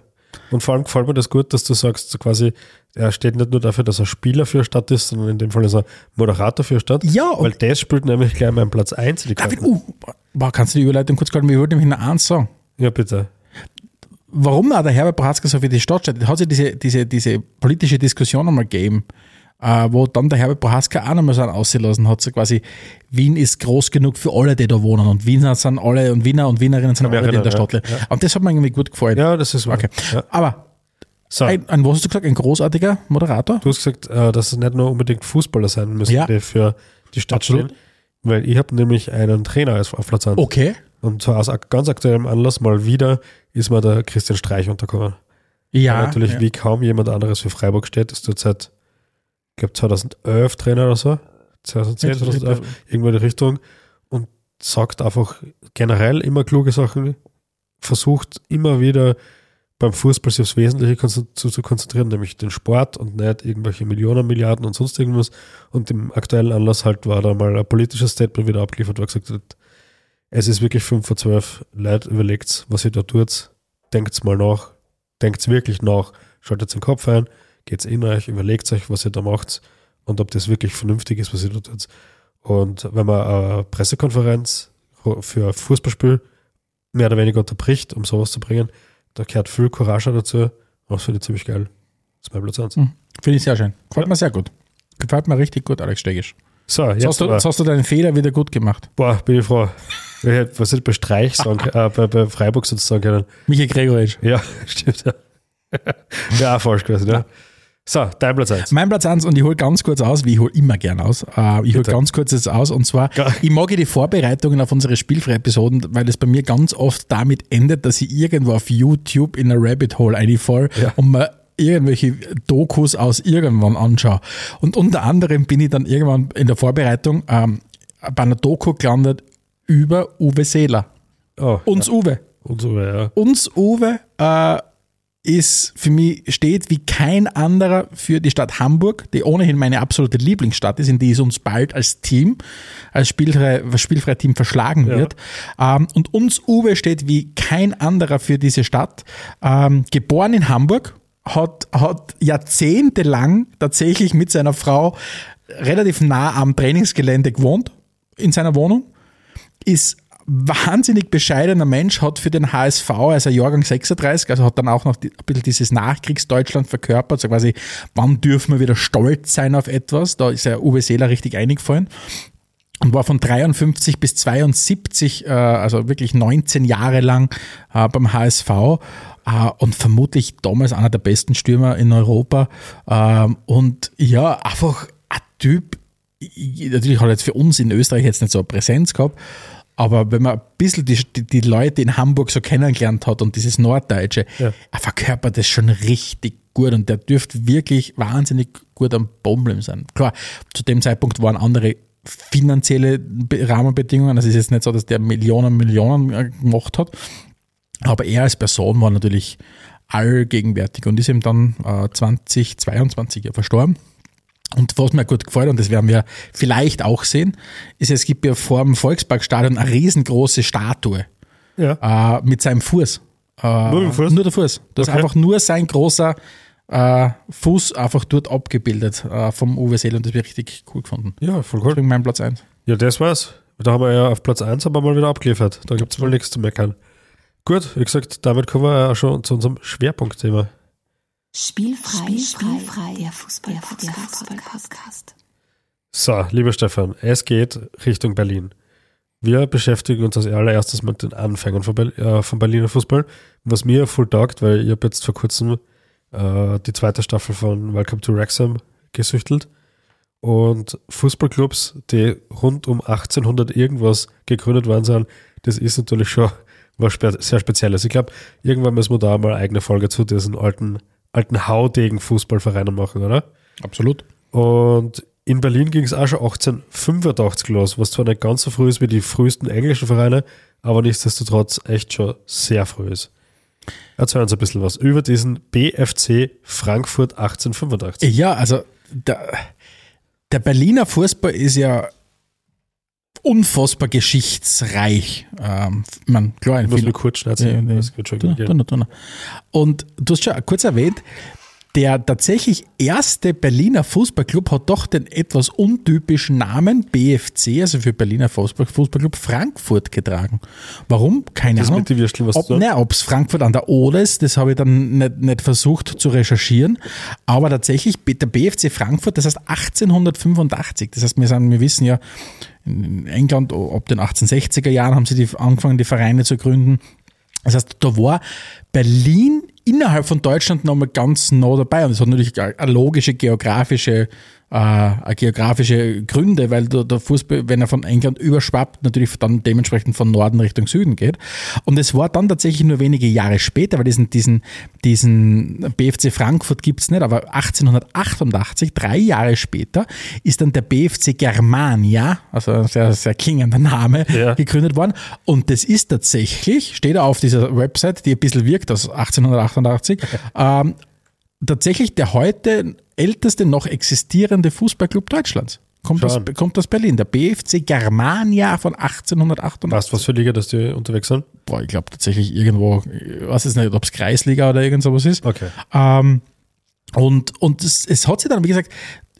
S1: Und vor allem gefällt mir das gut, dass du sagst, quasi, er steht nicht nur dafür, dass er Spieler für Stadt ist, sondern in dem Fall ist er Moderator für Stadt.
S2: Ja,
S1: Weil das spielt nämlich gleich meinen Platz 1 in die
S2: David, uh, boah, kannst du die Überleitung kurz halten? Ich wollte nämlich noch eins sagen.
S1: Ja, bitte.
S2: warum auch der Herbert Bratzka so für die Stadt steht, hat sich diese, diese, diese politische Diskussion einmal gegeben, äh, wo dann der Herbert Prohaska auch nochmal so einen ausgelassen hat, so quasi, Wien ist groß genug für alle, die da wohnen und Wiener sind alle und Wiener und Wienerinnen sind alle, die in der
S1: ja,
S2: Stadt leben. Und das hat mir irgendwie gut gefallen.
S1: Ja, das ist wahr.
S2: Okay.
S1: Ja.
S2: Aber
S1: So,
S2: ein, ein, was hast du gesagt, ein großartiger Moderator?
S1: du hast gesagt, äh, dass es nicht nur unbedingt Fußballer sein müssen,
S2: Ja.
S1: die für die Stadt
S2: Absolut.
S1: stehen. Weil ich habe nämlich einen Trainer als auf Platz 1.
S2: Okay.
S1: Und zwar aus ganz aktuellem Anlass mal wieder ist mir der Christian Streich untergekommen.
S2: Ja.
S1: natürlich
S2: ja.
S1: wie kaum jemand anderes für Freiburg steht, ist derzeit, ich glaube 2011 Trainer oder so, 2010,
S2: Ja,
S1: 2011, irgendwo in die Richtung. Und sagt einfach generell immer kluge Sachen, versucht immer wieder beim Fußball sich aufs Wesentliche zu, zu konzentrieren, nämlich den Sport und nicht irgendwelche Millionen, Milliarden und sonst irgendwas. Und im aktuellen Anlass halt war da mal ein politisches Statement wieder abgeliefert, wo er gesagt hat, es ist wirklich 5 vor 12, Leute, überlegt, was ihr da tut, denkt's mal nach, denkt's wirklich nach, schaltet den Kopf ein, geht's in euch, überlegt euch, was ihr da macht und ob das wirklich vernünftig ist, was ihr da tut. Und wenn man eine Pressekonferenz für ein Fußballspiel mehr oder weniger unterbricht, um sowas zu bringen, da gehört viel Courage dazu. Das finde ich ziemlich geil. Das ist mein Platz 1.
S2: Hm. Finde ich sehr schön. Gefällt mir sehr gut. Gefällt mir richtig gut, Alex Stegisch.
S1: So,
S2: Jetzt
S1: jetzt
S2: hast, du, jetzt hast du deinen Fehler wieder gut gemacht.
S1: boah, bin ich froh. Ich hätte, was ich bei Streich sagen, äh, bei, bei Freiburg sozusagen können.
S2: Michael Gregoritsch.
S1: Ja, [LAUGHS] stimmt. Ja, ja auch falsch gewesen, ja. So, dein Platz 1.
S2: Mein Platz 1 und ich hole ganz kurz aus, wie ich hole immer gern aus. Äh, ich hole ganz kurz jetzt aus und zwar,
S1: Ja.
S2: ich mag ja die Vorbereitungen auf unsere Spielfrei-Episoden, weil es bei mir ganz oft damit endet, dass ich irgendwo auf YouTube in eine Rabbit Hole reinfall
S1: Ja.
S2: und mir irgendwelche Dokus aus irgendwann anschaue. Und unter anderem bin ich dann irgendwann in der Vorbereitung ähm, bei einer Doku gelandet über Uwe Seeler.
S1: Oh,
S2: Uns Uwe.
S1: und so, ja.
S2: Uns Uwe äh, ist für mich, steht wie kein anderer für die Stadt Hamburg, die ohnehin meine absolute Lieblingsstadt ist, in die es uns bald als Team, als spielfrei, spielfrei Team verschlagen
S1: Ja.
S2: wird. Ähm, und uns Uwe steht wie kein anderer für diese Stadt. Ähm, geboren in Hamburg, hat, hat jahrzehntelang tatsächlich mit seiner Frau relativ nah am Trainingsgelände gewohnt, in seiner Wohnung ist wahnsinnig bescheidener Mensch, hat für den HSV, also Jahrgang 36, also hat dann auch noch ein bisschen dieses Nachkriegsdeutschland verkörpert, so quasi, wann dürfen wir wieder stolz sein auf etwas? Da ist ja Uwe Seeler richtig eingefallen und war von 53 bis 72, äh, also wirklich 19 Jahre lang äh, beim HSV äh, und vermutlich damals einer der besten Stürmer in Europa. Ähm, und ja, einfach ein Typ, ich- natürlich hat er jetzt für uns in Österreich jetzt nicht so eine Präsenz gehabt, aber wenn man ein bisschen die, die, die Leute in Hamburg so kennengelernt hat und dieses Norddeutsche,
S1: Ja.
S2: er verkörpert das schon richtig gut und der dürfte wirklich wahnsinnig gut am bleiben sein. Klar, zu dem Zeitpunkt waren andere finanzielle Be- Rahmenbedingungen, also es ist jetzt nicht so, dass der Millionen, Millionen äh, gemacht hat, aber er als Person war natürlich allgegenwärtig und ist ihm dann äh, 2022 ja verstorben. Und was mir gut gefällt, und das werden wir vielleicht auch sehen, ist, es gibt ja vor dem Volksparkstadion eine riesengroße Statue
S1: Ja.
S2: äh, mit seinem Fuß. Äh,
S1: Nur Fuß?
S2: Nur der Fuß. Das ist
S1: Okay.
S2: einfach nur sein großer äh, Fuß einfach dort abgebildet äh, vom Uwe Seele und das habe ich richtig cool gefunden.
S1: ja, voll cool.
S2: Deswegen mein Platz 1.
S1: Ja, das war's. Da haben wir ja auf Platz 1 aber mal wieder abgeliefert. Da gibt's wohl nichts zu meckern. Gut, wie gesagt, damit kommen wir ja schon zu unserem Schwerpunktthema.
S3: Spielfrei, Spielfrei, der Fußball-Podcast.
S1: So, lieber Stefan, es geht Richtung Berlin. Wir beschäftigen uns als allererstes mit den Anfängen von, Berl äh, vom Berliner Fußball, was mir voll taugt, weil ich habe jetzt vor kurzem äh, die zweite Staffel von Welcome to Wrexham gesüchtelt und Fußballclubs, die rund um 1800 irgendwas gegründet worden sind, das ist natürlich schon was spe sehr Spezielles. Ich glaube, irgendwann müssen wir da mal eine eigene Folge zu diesen alten, alten Haudegen-Fußballvereinen machen, oder?
S2: Absolut.
S1: Und in Berlin ging es auch schon 1885 los, was zwar nicht ganz so früh ist wie die frühesten englischen Vereine, aber nichtsdestotrotz echt schon sehr früh ist. Erzähl uns ein bisschen was über diesen BFC Frankfurt 1885.
S2: Ja, also der, der Berliner Fußball ist ja unfassbar geschichtsreich. Ähm, man, klar, in
S1: Ich muss
S2: vielen-
S1: mir kurz.
S2: Ja, tu. Und du hast schon kurz erwähnt, der tatsächlich erste Berliner Fußballclub hat doch den etwas untypischen Namen BFC, also für Berliner Fußball, Fußballclub Frankfurt getragen. Warum? Keine
S1: Das
S2: Ahnung.
S1: mit den Würsteln, was
S2: ob, ob's Frankfurt an der Oder ist, das habe ich dann nicht, nicht versucht zu recherchieren. Aber tatsächlich, der BFC Frankfurt, das heißt 1885. Das heißt, wir, sind, wir wissen ja, in England, ab den 1860er Jahren haben sie die, angefangen, die Vereine zu gründen. Das heißt, da war Berlin innerhalb von Deutschland nochmal ganz nah dabei. Und das hat natürlich eine logische geografische, äh, eine geografische Gründe, weil der, der Fußball, wenn er von England überschwappt, natürlich dann dementsprechend von Norden Richtung Süden geht. Und es war dann tatsächlich nur wenige Jahre später, weil diesen, diesen, diesen BFC Frankfurt gibt's nicht, aber 1888, drei Jahre später, ist dann der BFC Germania, also ein sehr, sehr klingender Name,
S1: Ja.
S2: gegründet worden. Und das ist tatsächlich, steht auf dieser Website, die ein bisschen wirkt aus 1888, ähm, tatsächlich der heute älteste noch existierende Fußballcllub Deutschlands. Kommt aus, kommt aus Berlin, der BFC Germania von 1888.
S1: Weißt du, was für Liga, dass die unterwegs sind?
S2: Boah, ich glaube tatsächlich irgendwo, ich weiß jetzt nicht, ob es Kreisliga oder irgend sowas ist.
S1: Okay.
S2: Ähm, und und es, es hat sich dann, wie gesagt,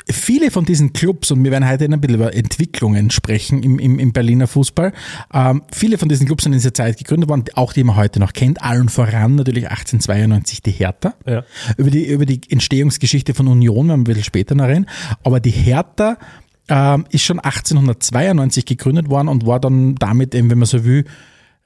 S2: viele von diesen Clubs, und wir werden heute ein bisschen über Entwicklungen sprechen im, im, im Berliner Fußball, ähm, viele von diesen Clubs sind in dieser Zeit gegründet worden, auch die man heute noch kennt, allen voran natürlich 1892 die Hertha.
S1: Ja.
S2: Über, die, über die Entstehungsgeschichte von Union werden wir ein bisschen später noch reden, aber die Hertha ähm, ist schon 1892 gegründet worden und war dann damit eben, wenn man so will,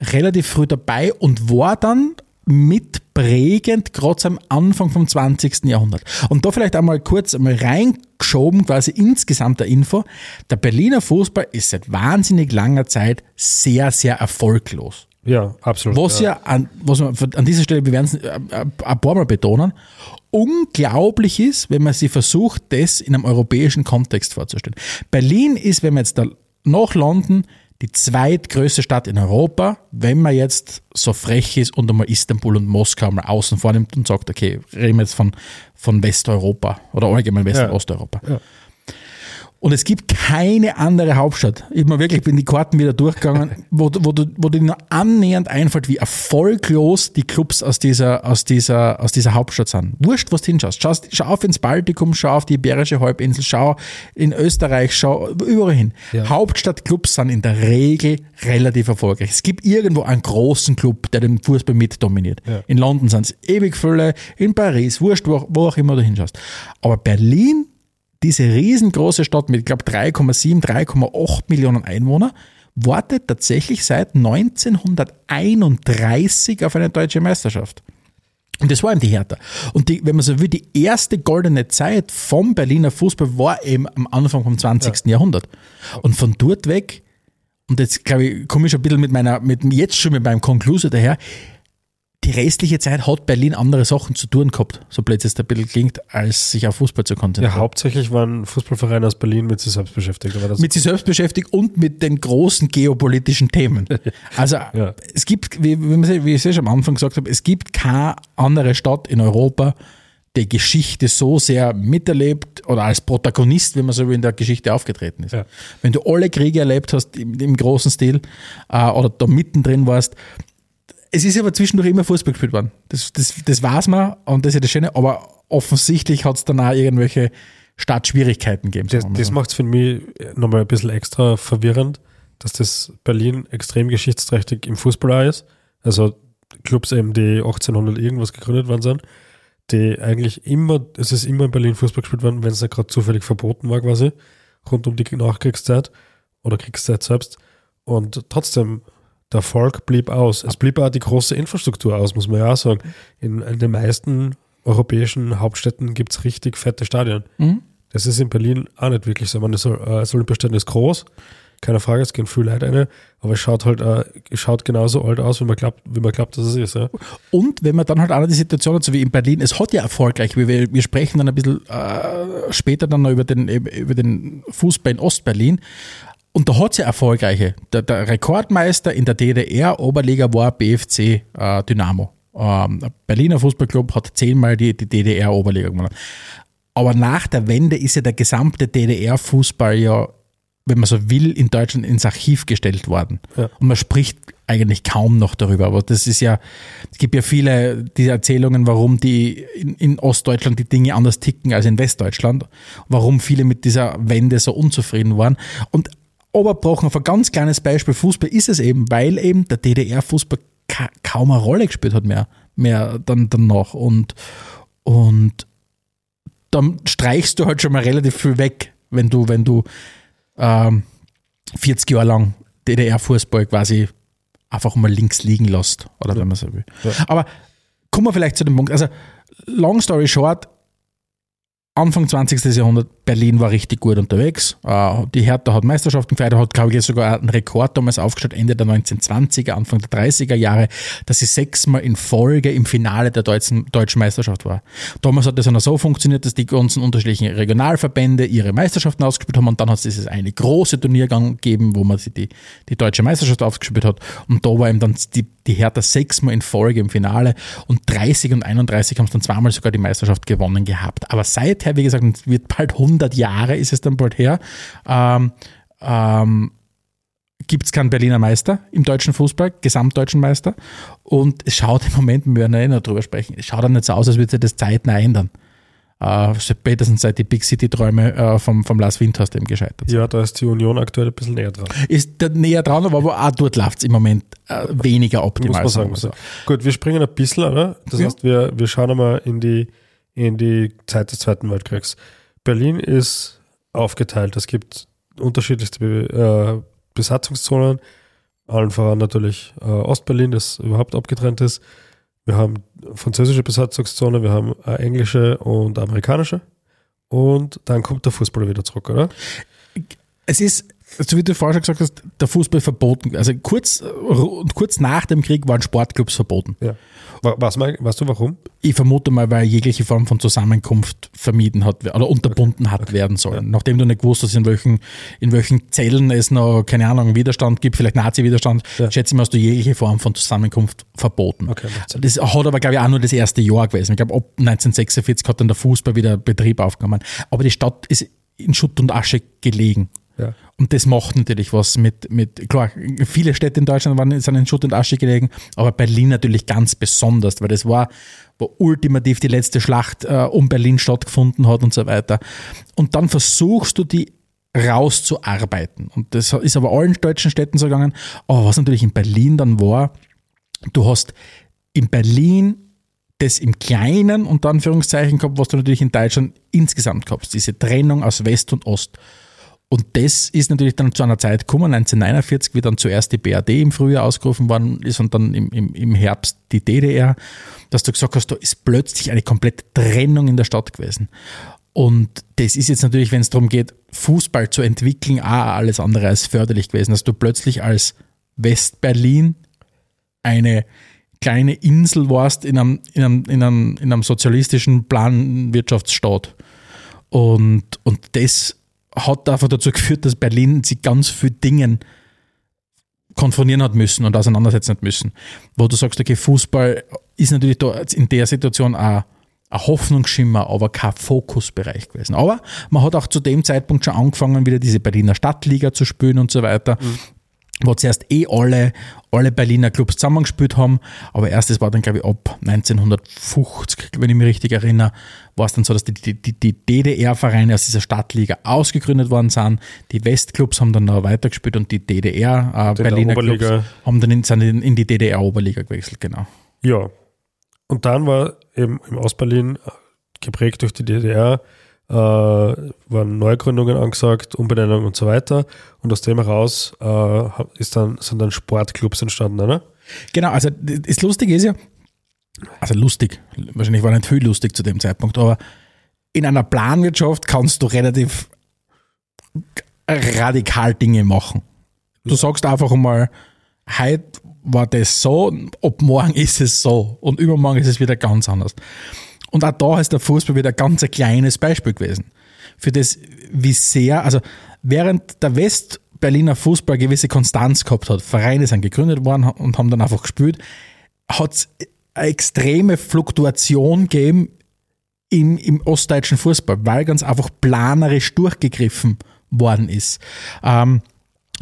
S2: relativ früh dabei und war dann mitprägend, gerade am Anfang vom 20. Jahrhundert. Und da vielleicht einmal kurz einmal reingeschoben, quasi insgesamt der Info. Der Berliner Fußball ist seit wahnsinnig langer Zeit sehr, sehr erfolglos.
S1: Ja, absolut.
S2: Was ja, an, was man an dieser Stelle, wir werden es äh, äh, ein paar Mal betonen, unglaublich ist, wenn man sich versucht, das in einem europäischen Kontext vorzustellen. Berlin ist, wenn man jetzt da nach London, die zweitgrößte Stadt in Europa, wenn man jetzt so frech ist und einmal Istanbul und Moskau mal außen vornimmt und sagt, okay, reden wir jetzt von, von Westeuropa oder allgemein West- und
S1: Ja.
S2: Osteuropa.
S1: Ja.
S2: Und es gibt keine andere Hauptstadt. Ich bin wirklich bin die Karten wieder durchgegangen, [LAUGHS] wo, du- wo, du, wo dir nur annähernd einfällt, wie erfolglos die Clubs aus dieser, aus dieser, aus dieser Hauptstadt sind. Wurscht, was du hinschaust. Schau, schau auf ins Baltikum, schau auf die Iberische Halbinsel, schau in Österreich, schau überall hin. Hauptstadtclubs sind in der Regel relativ erfolgreich. Es gibt irgendwo einen großen Club, der den Fußball mit dominiert. In London sind es ewig viele, in Paris, wurscht, wo, wo auch immer du hinschaust. Aber Berlin diese riesengroße Stadt mit, ich glaube, 3,7, 3,8 Millionen Einwohner wartet tatsächlich seit 1931 auf eine deutsche Meisterschaft. Und das war eben die Hertha. Und die, wenn man so will, die erste goldene Zeit vom Berliner Fußball war eben am Anfang vom 20. Jahrhundert. Und von dort weg, und jetzt glaube ich, komme ich schon ein bisschen mit meiner, mit jetzt schon mit meinem Konklusion daher, die restliche Zeit hat Berlin andere Sachen zu tun gehabt, so blöd es ein bisschen klingt, als sich auf Fußball zu
S1: Ja,
S2: konzentrieren.
S1: hauptsächlich waren Fußballvereine aus Berlin mit sich selbst beschäftigt.
S2: Mit sich selbst beschäftigt und mit den großen geopolitischen Themen. [LAUGHS] Also
S1: Ja.
S2: es gibt, wie, wie, ich es schon am Anfang gesagt habe, es gibt keine andere Stadt in Europa, die Geschichte so sehr miterlebt oder als Protagonist, wenn man so will, in der Geschichte aufgetreten ist.
S1: Ja.
S2: Wenn du alle Kriege erlebt hast im, im großen Stil äh, oder da mittendrin warst, es ist aber zwischendurch immer Fußball gespielt worden. Das, das, das weiß man und das ist ja das Schöne, aber offensichtlich hat es dann auch irgendwelche Startschwierigkeiten gegeben.
S1: Das, das macht es für mich nochmal ein bisschen extra verwirrend, dass das Berlin extrem geschichtsträchtig im Fußball ist. Also Clubs eben, die 1800 irgendwas gegründet worden sind, die eigentlich immer, es ist immer in Berlin Fußball gespielt worden, wenn es nicht gerade zufällig verboten war quasi, rund um die Nachkriegszeit oder Kriegszeit selbst. Und trotzdem, der Erfolg blieb aus. Es blieb auch die große Infrastruktur aus, muss man ja auch sagen. In, in den meisten europäischen Hauptstädten gibt es richtig fette Stadien.
S2: Mhm.
S1: Das ist in Berlin auch nicht wirklich so. Meine, das, äh, das Olympiastadion ist groß, keine Frage, es gehen viele Leute rein, aber es schaut halt äh, schaut genauso alt aus, wie man glaubt, wie man glaubt, dass es ist. Ja.
S2: Und wenn man dann halt auch die Situation hat, so wie in Berlin, es hat ja erfolgreich, wir, wir wir sprechen dann ein bisschen äh, später dann noch über den, über den Fußball in Ostberlin. Und da hat ja erfolgreiche. Der, der Rekordmeister in der DDR Oberliga war BFC äh, Dynamo. Ähm, der Berliner Fußballclub hat zehnmal die, die DDR Oberliga gewonnen. Aber nach der Wende ist ja der gesamte DDR-Fußball ja wenn man so will, in Deutschland ins Archiv gestellt worden.
S1: Ja.
S2: Und man spricht eigentlich kaum noch darüber. Aber das ist ja, es gibt ja viele diese Erzählungen, warum die in, in Ostdeutschland die Dinge anders ticken als in Westdeutschland, warum viele mit dieser Wende so unzufrieden waren. Und oberbrochen auf ein ganz kleines Beispiel Fußball ist es eben, weil eben der DDR-Fußball ka kaum eine Rolle gespielt hat mehr, mehr dann danach. Und, und dann streichst du halt schon mal relativ viel weg, wenn du, wenn du ähm, 40 Jahre lang DDR-Fußball quasi einfach mal links liegen lässt, oder wenn man so will.
S1: Ja.
S2: Aber kommen wir vielleicht zu dem Punkt. Also, long story short, Anfang 20. Jahrhundert, Berlin war richtig gut unterwegs. Äh, Die Hertha hat Meisterschaften gefeiert, hat, glaube ich, sogar einen Rekord damals aufgestellt, Ende der 1920er, Anfang der 30er Jahre, dass sie sechsmal in Folge im Finale der deutschen, deutschen Meisterschaft war. Damals hat das noch so funktioniert, dass die ganzen unterschiedlichen Regionalverbände ihre Meisterschaften ausgespielt haben und dann hat es dieses eine große Turniergang gegeben, wo man die, die deutsche Meisterschaft ausgespielt hat und da war eben dann die, die Hertha sechsmal in Folge im Finale und 30 und 31 haben es dann zweimal sogar die Meisterschaft gewonnen gehabt. Aber seither, wie gesagt, es wird bald 100 Jahre, ist es dann bald her, ähm, ähm, gibt es keinen Berliner Meister im deutschen Fußball, gesamtdeutschen Meister. Und es schaut im Moment, wir werden ja eh noch drüber sprechen, es schaut dann nicht so aus, als würde sich das zeitnah ändern. Äh, spätestens seit die Big City-Träume äh, vom, vom Lars Windhorst eben gescheitert sind.
S1: Ja, da ist die Union aktuell ein bisschen näher dran.
S2: Ist da näher dran, aber auch dort läuft es im Moment äh, weniger optimal.
S1: Muss man sagen. So. Gut, wir springen ein bisschen, oder? Das
S2: Ja.
S1: heißt, wir, wir schauen einmal in die, in die Zeit des Zweiten Weltkriegs. Berlin ist aufgeteilt. Es gibt unterschiedlichste Be äh, Besatzungszonen. Allen voran natürlich äh, Ostberlin, das überhaupt abgetrennt ist. Wir haben französische Besatzungszone, wir haben äh, englische und amerikanische. Und dann kommt der Fußball wieder zurück, oder?
S2: es ist, so wie du vorher schon gesagt hast, der Fußball verboten. Also kurz, äh, kurz nach dem Krieg waren Sportclubs verboten.
S1: Ja. Wa- Was, mal- weißt du warum?
S2: Ich vermute mal, weil jegliche Form von Zusammenkunft vermieden hat oder unterbunden hat werden sollen. Nachdem du nicht gewusst hast, in welchen, in welchen Zellen es noch, keine Ahnung, Widerstand gibt, vielleicht Nazi-Widerstand,
S1: Ja.
S2: schätze ich mal, hast du jegliche Form von Zusammenkunft verboten.
S1: Okay.
S2: Das hat aber, glaube ich, auch nur das erste Jahr gewesen. Ich glaube, ab 1946 hat dann der Fußball wieder Betrieb aufgenommen. Aber die Stadt ist in Schutt und Asche gelegen.
S1: Ja.
S2: Und das macht natürlich was mit, mit, klar, viele Städte in Deutschland waren, sind in Schutt und Asche gelegen, aber Berlin natürlich ganz besonders, weil das war, wo ultimativ die letzte Schlacht äh, um Berlin stattgefunden hat und so weiter. Und dann versuchst du die rauszuarbeiten. Und das ist aber allen deutschen Städten so gegangen. Aber was natürlich in Berlin dann war, du hast in Berlin das im Kleinen, unter Anführungszeichen, gehabt, was du natürlich in Deutschland insgesamt gehabt hast. Diese Trennung aus West und Ost. Und das ist natürlich dann zu einer Zeit gekommen, 1949, wie dann zuerst die BRD im Frühjahr ausgerufen worden ist und dann im, im, im Herbst die DDR, dass du gesagt hast, da ist plötzlich eine komplette Trennung in der Stadt gewesen. Und das ist jetzt natürlich, wenn es darum geht, Fußball zu entwickeln, auch alles andere als förderlich gewesen, dass du plötzlich als Westberlin eine kleine Insel warst in einem, in einem, in einem, in einem sozialistischen Planwirtschaftsstaat. Und, und das hat einfach dazu geführt, dass Berlin sich ganz viel Dingen konfrontieren hat müssen und auseinandersetzen hat müssen. Wo du sagst, okay, Fußball ist natürlich in der Situation auch ein Hoffnungsschimmer, aber kein Fokusbereich gewesen. Aber man hat auch zu dem Zeitpunkt schon angefangen, wieder diese Berliner Stadtliga zu spielen und so weiter. Wo zuerst eh alle, alle Berliner Clubs zusammengespielt haben, aber erst das war dann, glaube ich, ab 1950, wenn ich mich richtig erinnere, war es dann so, dass die, die, die, DDR-Vereine aus dieser Stadtliga ausgegründet worden sind. Die Westclubs haben dann noch weitergespielt und die DDR, äh. Clubs haben dann in, sind in, in die DDR-Oberliga gewechselt, genau.
S1: Ja. Und dann war eben im Ostberlin äh, geprägt durch die DDR, äh, waren Neugründungen angesagt, Umbenennung und so weiter. Und aus dem heraus äh, ist dann, sind dann Sportclubs entstanden, oder?
S2: Genau, also das Lustige ist ja, also lustig, wahrscheinlich war nicht viel lustig zu dem Zeitpunkt, aber in einer Planwirtschaft kannst du relativ radikal Dinge machen. Du sagst einfach einmal, heute war das so, ab morgen ist es so und übermorgen ist es wieder ganz anders. Und auch da ist der Fußball wieder ganz ein kleines Beispiel gewesen. Für das, wie sehr, also während der West-Berliner Fußball gewisse Konstanz gehabt hat, Vereine sind gegründet worden und haben dann einfach gespielt, hat es eine extreme Fluktuation gegeben im, im ostdeutschen Fußball, weil ganz einfach planerisch durchgegriffen worden ist. Ähm,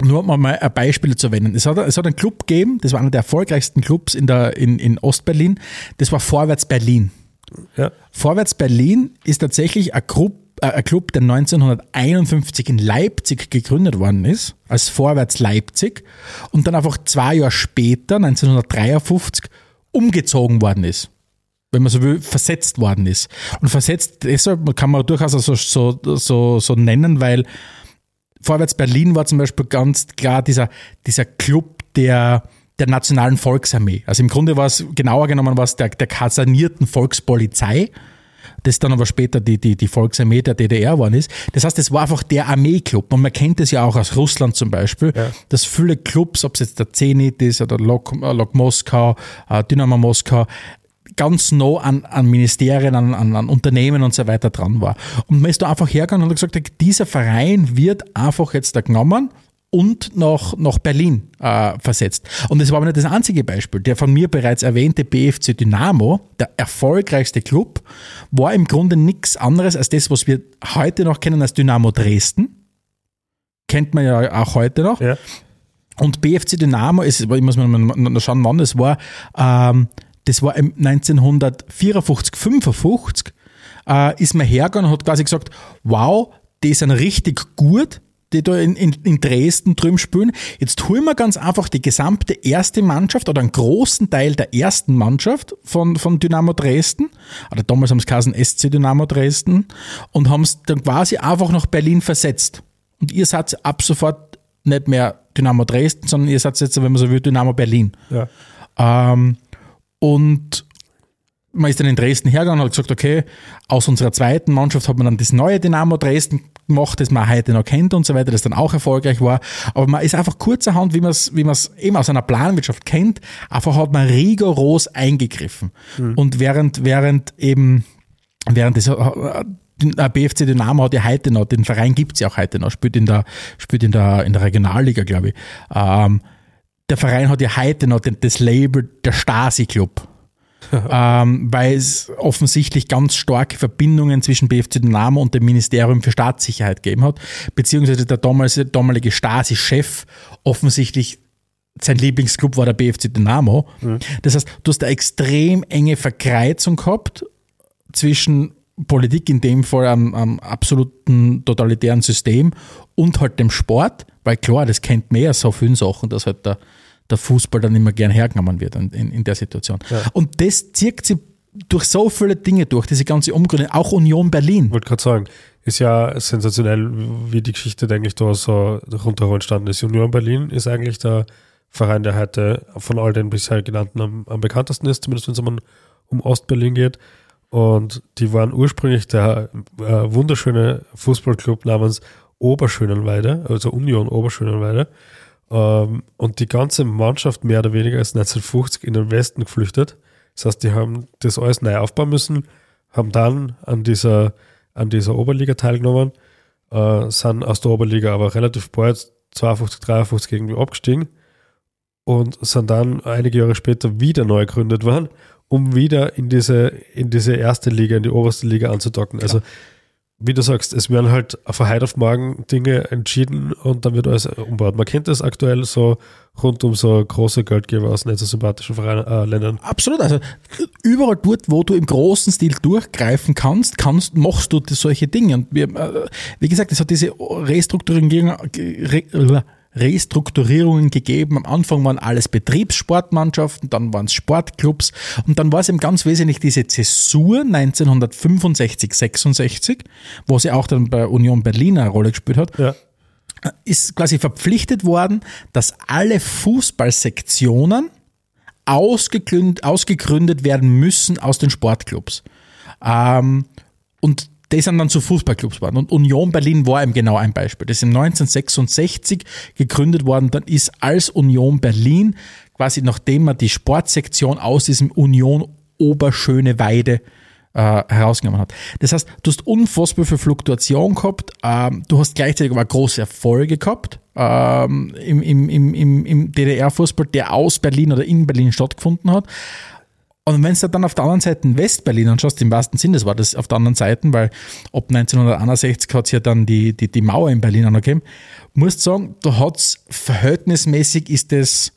S2: nur um mal ein Beispiel zu erwähnen. Es hat, es hat einen Club gegeben, das war einer der erfolgreichsten Clubs in, in, in Ostberlin, das war Vorwärts Berlin.
S1: Ja.
S2: Vorwärts Berlin ist tatsächlich ein Club, äh, ein Club, der 1951 in Leipzig gegründet worden ist, als Vorwärts Leipzig, und dann einfach zwei Jahre später, 1953, umgezogen worden ist. Wenn man so will, versetzt worden ist. Und versetzt, deshalb kann man durchaus so, so, so, so nennen, weil Vorwärts Berlin war zum Beispiel ganz klar dieser, dieser Club der, der Nationalen Volksarmee. Also im Grunde war es, genauer genommen war es der, der kasernierten Volkspolizei, das dann aber später die, die, die Volksarmee der DDR geworden ist. Das heißt, es war einfach der Armeeclub. Und man kennt es ja auch aus Russland zum Beispiel,
S1: Ja.
S2: dass viele Clubs, ob es jetzt der Zenit ist oder Lok, äh, Lok Moskau, äh, Dynamo Moskau, ganz nah an, an Ministerien, an, an, an Unternehmen und so weiter dran war. Und man ist da einfach hergegangen und hat gesagt, dieser Verein wird einfach jetzt da genommen und nach, nach Berlin äh, versetzt. Und das war aber nicht das einzige Beispiel. Der von mir bereits erwähnte BFC Dynamo, der erfolgreichste Club, war im Grunde nichts anderes als das, was wir heute noch kennen als Dynamo Dresden. Kennt man ja auch heute noch.
S1: Ja.
S2: Und BFC Dynamo ist, ich muss mal schauen, wann das war, ähm, das war im 1954, 55, äh, ist man hergegangen und hat quasi gesagt, wow, die sind richtig gut, die da in, in, in Dresden drüben spielen. Jetzt holen wir ganz einfach die gesamte erste Mannschaft oder einen großen Teil der ersten Mannschaft von, von Dynamo Dresden, oder damals haben es geheißen SC Dynamo Dresden, und haben es dann quasi einfach nach Berlin versetzt. Und ihr seid ab sofort nicht mehr Dynamo Dresden, sondern ihr seid jetzt, wenn man so will, Dynamo Berlin.
S1: Ja.
S2: Ähm, und man ist dann in Dresden hergegangen und hat gesagt, okay, aus unserer zweiten Mannschaft hat man dann das neue Dynamo Dresden gemacht, das man heute noch kennt und so weiter, das dann auch erfolgreich war. Aber man ist einfach kurzerhand, wie man es wie man's eben aus einer Planwirtschaft kennt, einfach hat man rigoros eingegriffen. Und während, während eben, während das äh, der BFC Dynamo hat ja heute noch, den Verein gibt's ja auch heute noch, spielt in der, spielt in der, in der Regionalliga, glaube ich. Ähm, der Verein hat ja heute noch den, das Label der Stasi-Club. Ähm, weil es offensichtlich ganz starke Verbindungen zwischen BFC Dynamo und dem Ministerium für Staatssicherheit gegeben hat, beziehungsweise der damalige, damalige Stasi-Chef offensichtlich sein Lieblingsclub war der BFC Dynamo. Das heißt, du hast eine extrem enge Verkreizung gehabt zwischen Politik, in dem Fall am, am absoluten totalitären System und halt dem Sport, weil klar, das kennt mehr so viele Sachen, dass halt der, der Fußball dann immer gern hergenommen wird in, in, in der Situation. Und das zieht sich durch so viele Dinge durch, diese ganze Umgründe, auch Union Berlin.
S1: wollte gerade sagen, ist ja sensationell, wie die Geschichte eigentlich da so rundherum entstanden ist. Union Berlin ist eigentlich der Verein, der heute von all den bisher genannten am, am bekanntesten ist, zumindest wenn es um, um Ostberlin geht. Und die waren ursprünglich der äh, wunderschöne Fußballclub namens Oberschönenweide, also Union Oberschönenweide. Ähm, und die ganze Mannschaft mehr oder weniger ist 1950 in den Westen geflüchtet. Das heißt, die haben das alles neu aufbauen müssen, haben dann an dieser, an dieser Oberliga teilgenommen, äh, sind aus der Oberliga aber relativ bald 52, 53 irgendwie abgestiegen und sind dann einige Jahre später wieder neu gegründet worden, um wieder in diese, in diese erste Liga, in die oberste Liga anzudocken. Also, wie du sagst, es werden halt von heute auf morgen Dinge entschieden und dann wird alles umgebaut. Man kennt das aktuell so rund um so große Geldgeber aus nicht so sympathischen Vereinen, äh, Ländern.
S2: Absolut, also überall dort, wo du im großen Stil durchgreifen kannst, kannst machst du solche Dinge. Und wir, äh, wie gesagt, es hat diese Restrukturierung, Re, Restrukturierungen gegeben. Am Anfang waren alles Betriebssportmannschaften, dann waren es Sportclubs und dann war es eben ganz wesentlich diese Zäsur 1965, 66, wo sie auch dann bei Union Berlin eine Rolle gespielt hat
S1: Ja.
S2: ist quasi verpflichtet worden, dass alle Fußballsektionen ausgegründet, ausgegründet werden müssen aus den Sportclubs. Ähm, und die sind dann zu Fußballclubs geworden. Und Union Berlin war eben genau ein Beispiel. Das ist im 1966 gegründet worden. Dann ist als Union Berlin quasi nachdem man die Sportsektion aus diesem Union Oberschöneweide äh, herausgenommen hat. Das heißt, du hast unfassbar viel Fluktuation gehabt, ähm, du hast gleichzeitig aber große Erfolge gehabt ähm, im, im, im, im DDR-Fußball, der aus Berlin oder in Berlin stattgefunden hat. Und wenn du dann auf der anderen Seite in Westberlin anschaust, im wahrsten Sinne, war das auf der anderen Seite, weil ab 1961 hat es ja dann die, die, die Mauer in Berlin angegeben, musst sagen, da hat es verhältnismäßig ist es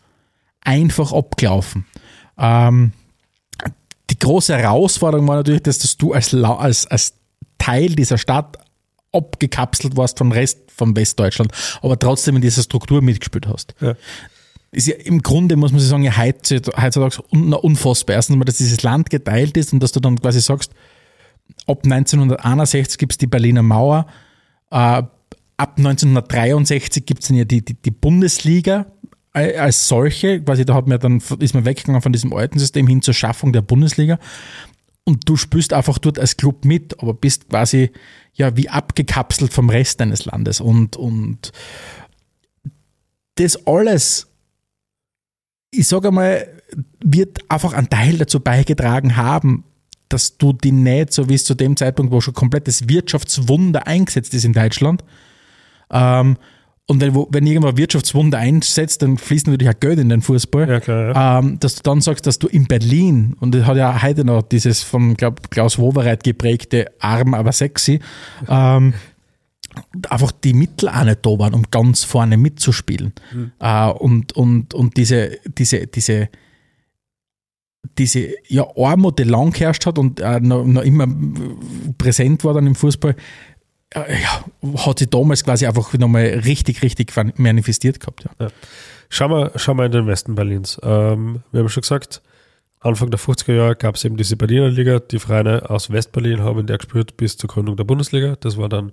S2: einfach abgelaufen. Ähm, die große Herausforderung war natürlich, dass, dass du als, als, als Teil dieser Stadt abgekapselt warst vom Rest von Westdeutschland, aber trotzdem in dieser Struktur mitgespielt hast.
S1: Ja.
S2: Ist ja im Grunde, muss man sagen, heutzutage heutzutage un- unfassbar. Erstens mal, dass dieses Land geteilt ist und dass du dann quasi sagst, ab 1961 gibt es die Berliner Mauer, äh, ab 1963 gibt es dann ja die, die, die Bundesliga als solche, quasi da hat man dann, ist man weggegangen von diesem alten System hin zur Schaffung der Bundesliga. Und du spielst einfach dort als Club mit, aber bist quasi ja wie abgekapselt vom Rest deines Landes. Und, und das alles, ich sage einmal, wird einfach einen Teil dazu beigetragen haben, dass du die nicht, so wie es zu dem Zeitpunkt, wo schon komplettes Wirtschaftswunder eingesetzt ist in Deutschland, ähm, und wenn, wenn irgendwo ein Wirtschaftswunder einsetzt, dann fließt natürlich auch Geld in den Fußball
S1: Ja, klar, ja.
S2: ähm, dass du dann sagst, dass du in Berlin, und das hat ja heute noch dieses vom glaub, Klaus Wowereit geprägte arm, aber sexy, ähm, einfach die Mittel auch nicht da waren, um ganz vorne mitzuspielen. Äh, und, und, und diese, diese, diese, diese ja, Armut, die lang geherrscht hat und äh, noch, noch immer präsent war dann im Fußball, äh, ja, hat sich damals quasi einfach nochmal richtig, richtig manifestiert gehabt. Ja.
S1: Schauen wir, schauen wir in den Westen Berlins. Ähm, wir haben schon gesagt, Anfang der 50er Jahre gab es eben diese Berliner Liga. Die Vereine aus Westberlin haben in der gespielt bis zur Gründung der Bundesliga. Das war dann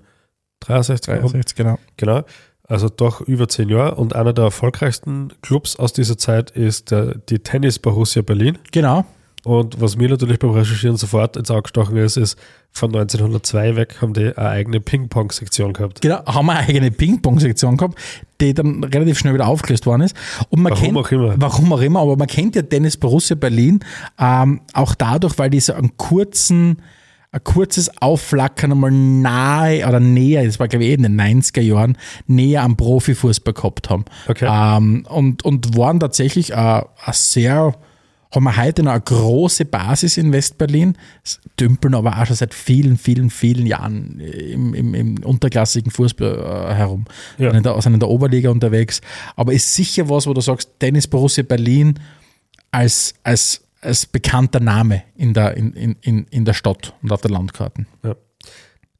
S1: 63. herum.
S2: 63, genau.
S1: Genau. Also doch über zehn Jahre. Und einer der erfolgreichsten Clubs aus dieser Zeit ist der, die Tennis Borussia Berlin.
S2: Genau.
S1: Und was mir natürlich beim Recherchieren sofort ins Auge gestochen ist, ist, von 1902 weg haben die eine eigene Ping-Pong-Sektion gehabt.
S2: Genau, haben wir eine eigene Ping-Pong-Sektion gehabt, die dann relativ schnell wieder aufgelöst worden ist. Und man
S1: Warum
S2: kennt,
S1: auch immer.
S2: Warum auch immer, aber man kennt ja Tennis Borussia Berlin ähm, auch dadurch, weil die so einen kurzen, ein kurzes Aufflackern einmal nahe oder näher, das war glaube ich eh in den 90er Jahren, näher am Profifußball gehabt haben.
S1: Okay.
S2: Ähm, und, und waren tatsächlich äh, ein sehr, haben wir heute noch eine große Basis in Westberlin, dümpeln aber auch schon seit vielen, vielen, vielen Jahren im, im, im unterklassigen Fußball äh, herum.
S1: Ja.
S2: Sind, in der, sind in der Oberliga unterwegs. Aber ist sicher was, wo du sagst, Tennis Borussia Berlin als, als, als bekannter Name in der, in, in, in, der Stadt und auf der Landkarten.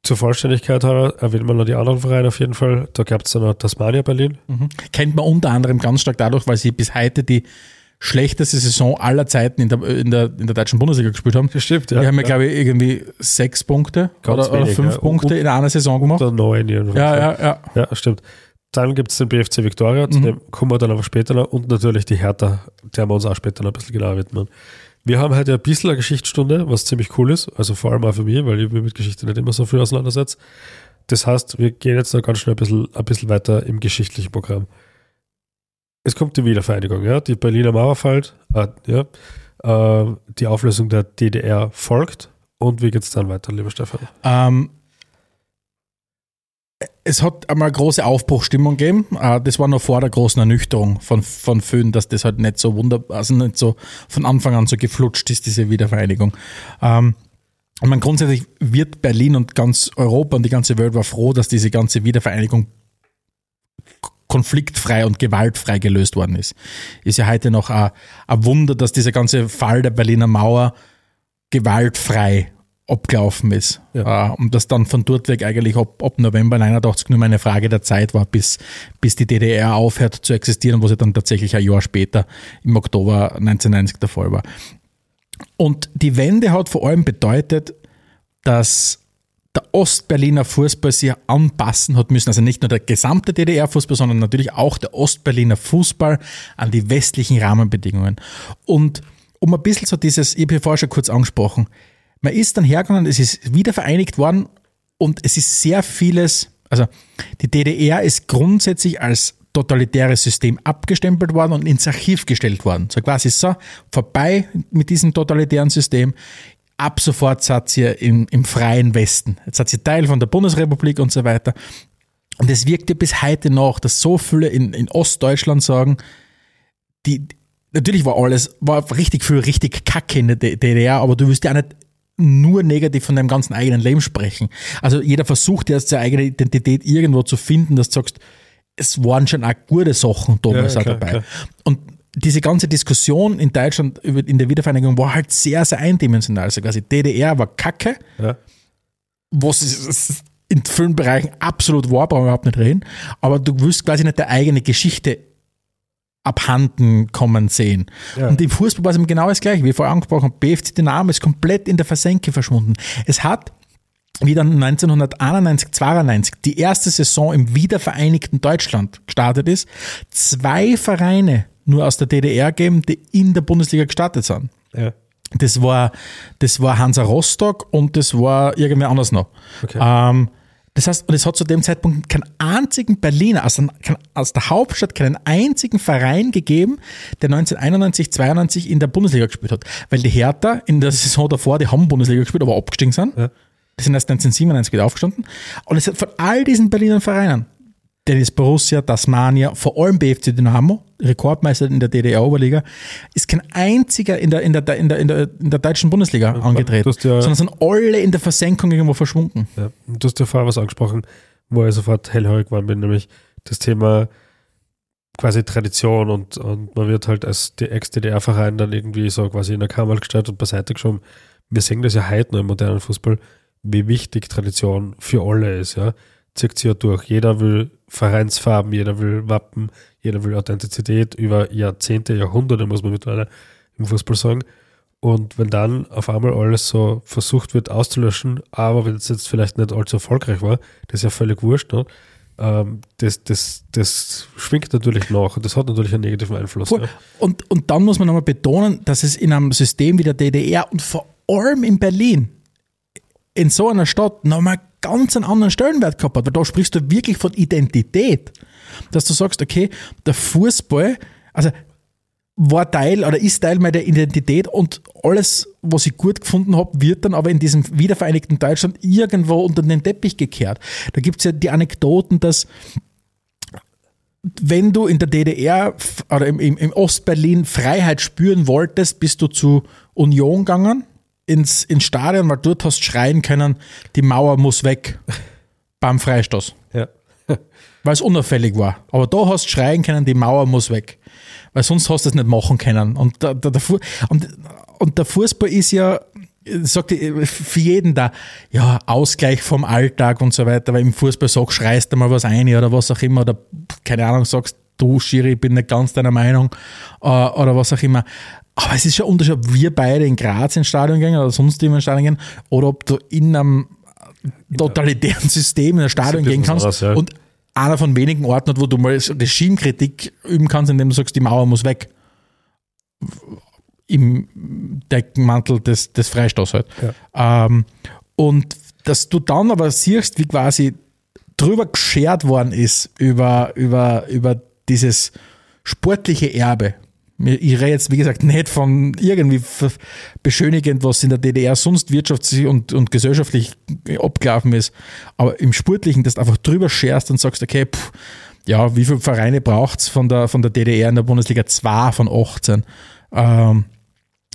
S1: Zur Vollständigkeit halber erwähnt man noch die anderen Vereine auf jeden Fall. Da gab es dann noch Tasmania Berlin.
S2: Kennt man unter anderem ganz stark dadurch, weil sie bis heute die schlechteste Saison aller Zeiten in der, in der, in der deutschen Bundesliga gespielt haben.
S1: Das stimmt,
S2: Wir haben ja, glaube ich, irgendwie sechs Punkte
S1: Ganz
S2: oder, oder
S1: wenig,
S2: fünf
S1: ja.
S2: Punkte in einer Saison gemacht.
S1: Oder neun jedenfalls.
S2: Ja, ja, ja.
S1: Ja, stimmt. Dann gibt es den BFC Victoria, zu dem kommen wir dann aber später noch. Und natürlich die Hertha, der wir uns auch später noch ein bisschen genauer widmen. Wir haben heute ein bisschen eine Geschichtsstunde, was ziemlich cool ist. Also vor allem auch für mich, weil ich mich mit Geschichte nicht immer so viel auseinandersetze. Das heißt, wir gehen jetzt noch ganz schnell ein bisschen, ein bisschen weiter im geschichtlichen Programm. Es kommt die Wiedervereinigung, ja. Die Berliner Mauer fällt, äh, ja. Äh, die Auflösung der DDR folgt. Und wie geht es dann weiter, lieber Stefan?
S2: Ähm, es hat einmal große Aufbruchstimmung gegeben. Äh, Das war noch vor der großen Ernüchterung von, von Föhn, dass das halt nicht so wunderbar, also nicht so von Anfang an so geflutscht ist, diese Wiedervereinigung. Ähm, Und man grundsätzlich wird Berlin und ganz Europa und die ganze Welt war froh, dass diese ganze Wiedervereinigung konfliktfrei und gewaltfrei gelöst worden ist. Ist ja heute noch ein, ein Wunder, dass dieser ganze Fall der Berliner Mauer gewaltfrei abgelaufen ist.
S1: Ja.
S2: Äh, und das dann von dort weg eigentlich ab, ab November 89 nur mal eine Frage der Zeit war, bis, bis die DDR aufhört zu existieren, was ja dann tatsächlich ein Jahr später im Oktober 1990 der Fall war. Und die Wende hat vor allem bedeutet, dass der Ostberliner Fußball sich anpassen hat müssen. Also nicht nur der gesamte DDR-Fußball, sondern natürlich auch der Ostberliner Fußball an die westlichen Rahmenbedingungen. Und um ein bisschen so dieses, ich habe ja vorher schon kurz angesprochen, man ist dann hergegangen, es ist wieder vereinigt worden und es ist sehr vieles, also die DDR ist grundsätzlich als totalitäres System abgestempelt worden und ins Archiv gestellt worden. So quasi so, vorbei mit diesem totalitären System. Ab sofort seid ihr im, im freien Westen. Jetzt seid ihr Teil von der Bundesrepublik und so weiter. Und es wirkt ja bis heute noch, dass so viele in, in Ostdeutschland sagen, die, natürlich war alles, war richtig viel richtig kacke in der DDR, aber du willst ja auch nicht nur negativ von deinem ganzen eigenen Leben sprechen. Also jeder versucht ja seine eigene Identität irgendwo zu finden, dass du sagst, es waren schon auch gute Sachen damals
S1: Ja,
S2: auch
S1: klar,
S2: dabei.
S1: klar.
S2: Und diese ganze Diskussion in Deutschland über, in der Wiedervereinigung war halt sehr, sehr eindimensional. Also quasi DDR war kacke,
S1: Ja.
S2: was ist, ist in vielen Bereichen absolut war, brauchen wir überhaupt nicht reden, aber du willst quasi nicht deine eigene Geschichte abhanden kommen sehen.
S1: Ja.
S2: Und im Fußball war es eben genau das gleiche, wie vorher angesprochen BFC Dynamo ist komplett in der Versenke verschwunden. Es hat wie dann 1991, 92 die erste Saison im wiedervereinigten Deutschland gestartet ist, zwei Vereine nur aus der DDR geben, die in der Bundesliga gestartet sind.
S1: Ja.
S2: Das war, das war Hansa Rostock und das war irgendwer anders noch.
S1: Okay.
S2: Ähm, das heißt, und es hat zu dem Zeitpunkt keinen einzigen Berliner, aus, der- kein- aus der Hauptstadt, keinen einzigen Verein gegeben, der 1991, 92 in der Bundesliga gespielt hat. Weil die Hertha in der Saison davor, die haben Bundesliga gespielt, aber abgestiegen sind.
S1: Ja.
S2: Die sind erst 1997 wieder aufgestanden. Und es hat von all diesen Berliner Vereinen, Dennis Borussia, Tasmania, vor allem BFC Dynamo, Rekordmeister in der DDR-Oberliga, ist kein einziger in der, in der, in der, in der, in der deutschen Bundesliga angetreten,
S1: ja-
S2: sondern sind alle in der Versenkung irgendwo verschwunden.
S1: Ja. Du hast ja vorher was angesprochen, wo ich sofort hellhörig geworden bin, nämlich das Thema quasi Tradition und, und man wird halt als die Ex-DDR-Verein dann irgendwie so quasi in der Kammer gestellt und beiseite geschoben. Wir sehen das ja heute noch im modernen Fußball, wie wichtig Tradition für alle ist, ja. Zieht sich ja durch. Jeder will Vereinsfarben, jeder will Wappen, jeder will Authentizität über Jahrzehnte, Jahrhunderte, muss man mittlerweile im Fußball sagen. Und wenn dann auf einmal alles so versucht wird auszulöschen, aber wenn es jetzt vielleicht nicht allzu erfolgreich war, das ist ja völlig wurscht, ne? ähm, das, das, das schwingt natürlich nach und das hat natürlich einen negativen Einfluss.
S2: Voll.
S1: Ja.
S2: Und, und dann muss man nochmal betonen, dass es in einem System wie der DDR und vor allem in Berlin, in so einer Stadt, nochmal ganz einen anderen Stellenwert gehabt hat. Weil da sprichst du wirklich von Identität. Dass du sagst, okay, der Fußball, also war Teil oder ist Teil meiner Identität und alles, was ich gut gefunden habe, wird dann aber in diesem wiedervereinigten Deutschland irgendwo unter den Teppich gekehrt. Da gibt es ja die Anekdoten, dass wenn du in der DDR oder im, im Ostberlin Freiheit spüren wolltest, bist du zu Union gegangen, ins, ins Stadion, weil dort hast schreien können, die Mauer muss weg beim Freistoß,
S1: Ja. [LAUGHS]
S2: weil es unauffällig war. Aber da hast schreien können, die Mauer muss weg, weil sonst hast du es nicht machen können. Und der, der, der, und, und der Fußball ist ja, sagt für jeden da, ja, Ausgleich vom Alltag und so weiter, weil im Fußball sagst, schreist du mal was ein oder was auch immer, oder keine Ahnung, sagst, du Schiri, ich bin nicht ganz deiner Meinung, äh, oder was auch immer. Aber es ist schon ein Unterschied, ob wir beide in Graz ins Stadion gehen oder sonst jemand ins Stadion gehen, oder ob du in einem totalitären System in ein Stadion
S1: bisschen
S2: gehen kannst
S1: anders, ja.
S2: und einer von wenigen Orten wo du mal Regimekritik üben kannst, indem du sagst, die Mauer muss weg. Im Deckenmantel des, des Freistoßes halt. Ähm, und dass du dann aber siehst, wie quasi drüber geschert worden ist über, über, über dieses sportliche Erbe. Ich rede jetzt, wie gesagt, nicht von irgendwie beschönigend, was in der DDR sonst wirtschaftlich und, und gesellschaftlich abgelaufen ist. Aber im Sportlichen, dass du einfach drüber scherst und sagst, okay, pff, ja, wie viele Vereine braucht es von der, von der DDR in der Bundesliga? Zwei von 18. Ähm,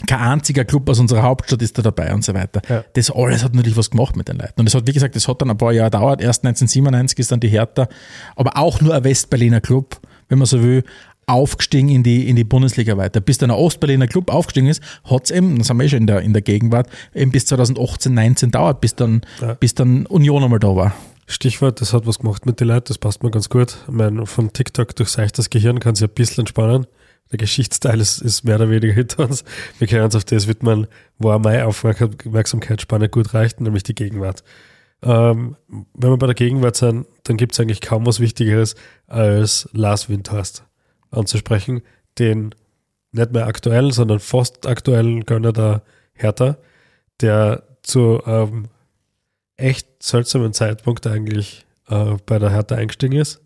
S2: kein einziger Club aus unserer Hauptstadt ist da dabei und so weiter.
S1: Ja.
S2: Das alles hat natürlich was gemacht mit den Leuten. Und es hat, wie gesagt, das hat dann ein paar Jahre gedauert. Erst 1997 ist dann die Hertha, aber auch nur ein Westberliner Club, wenn man so will, aufgestiegen in die, in die Bundesliga weiter. Bis dann ein Ostberliner Club aufgestiegen ist, hat es eben, das haben wir eh schon in der, in der Gegenwart, eben bis 2018, 19 dauert, bis dann,
S1: Ja.
S2: bis dann Union einmal da war.
S1: Stichwort, das hat was gemacht mit den Leuten, das passt mir ganz gut. Ich meine, vom TikTok durchseicht das Gehirn kann sich ein bisschen entspannen. Der Geschichtsteil ist, ist mehr oder weniger hinter uns. Wir können uns auf das widmen, wo auch meine Aufmerksamkeitsspanne gut reicht, nämlich die Gegenwart. Ähm, wenn wir bei der Gegenwart sind, dann gibt es eigentlich kaum was Wichtigeres, als Lars Windhorst anzusprechen, den nicht mehr aktuellen, sondern fast aktuellen Gönner der Hertha, der zu ähm, echt seltsamen Zeitpunkt eigentlich äh, bei der Hertha eingestiegen ist,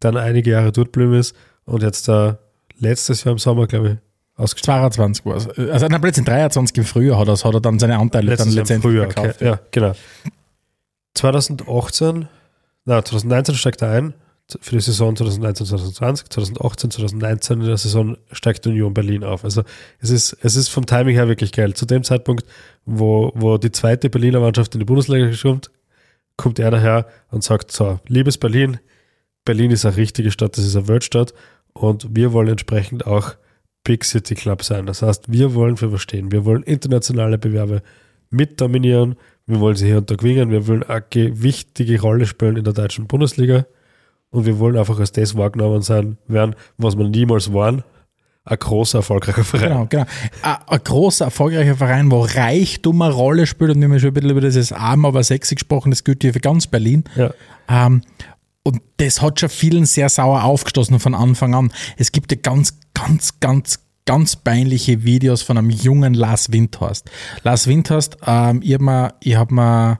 S1: dann einige Jahre dort ist und jetzt da letztes Jahr im Sommer, glaube ich, ausgestiegen
S2: 22 war es. Also na, plötzlich 23 im Frühjahr hat er, hat er dann seine Anteile
S1: Letztes
S2: dann letztendlich
S1: Frühjahr,
S2: verkauft.
S1: okay. Ja, genau. 2018, na, 2019 steigt er ein, für die Saison 2019, 2020, 2018, 2019 in der Saison steigt Union Berlin auf. Also es ist, es ist vom Timing her wirklich geil. Zu dem Zeitpunkt, wo, wo die zweite Berliner Mannschaft in die Bundesliga kommt, kommt er daher und sagt, so, liebes Berlin, Berlin ist eine richtige Stadt, das ist eine Weltstadt und wir wollen entsprechend auch Big City Club sein. Das heißt, wir wollen für was stehen. Wir wollen internationale Bewerbe mit dominieren. Wir wollen sie hier und da gewinnen. Wir wollen eine wichtige Rolle spielen in der deutschen Bundesliga. Und wir wollen einfach als das wahrgenommen sein werden, was wir niemals waren. Ein großer, erfolgreicher Verein.
S2: Genau, genau. Ein, ein großer, erfolgreicher Verein, wo Reichtum eine Rolle spielt. Und wir haben schon ein bisschen über dieses arm, aber sexy gesprochen. Das gilt hier für ganz Berlin.
S1: Ja.
S2: Ähm, und das hat schon vielen sehr sauer aufgestoßen von Anfang an. Es gibt ja ganz, ganz, ganz, ganz peinliche Videos von einem jungen Lars Windhorst. Lars Windhorst, ähm, ich habe mir, ich hab mir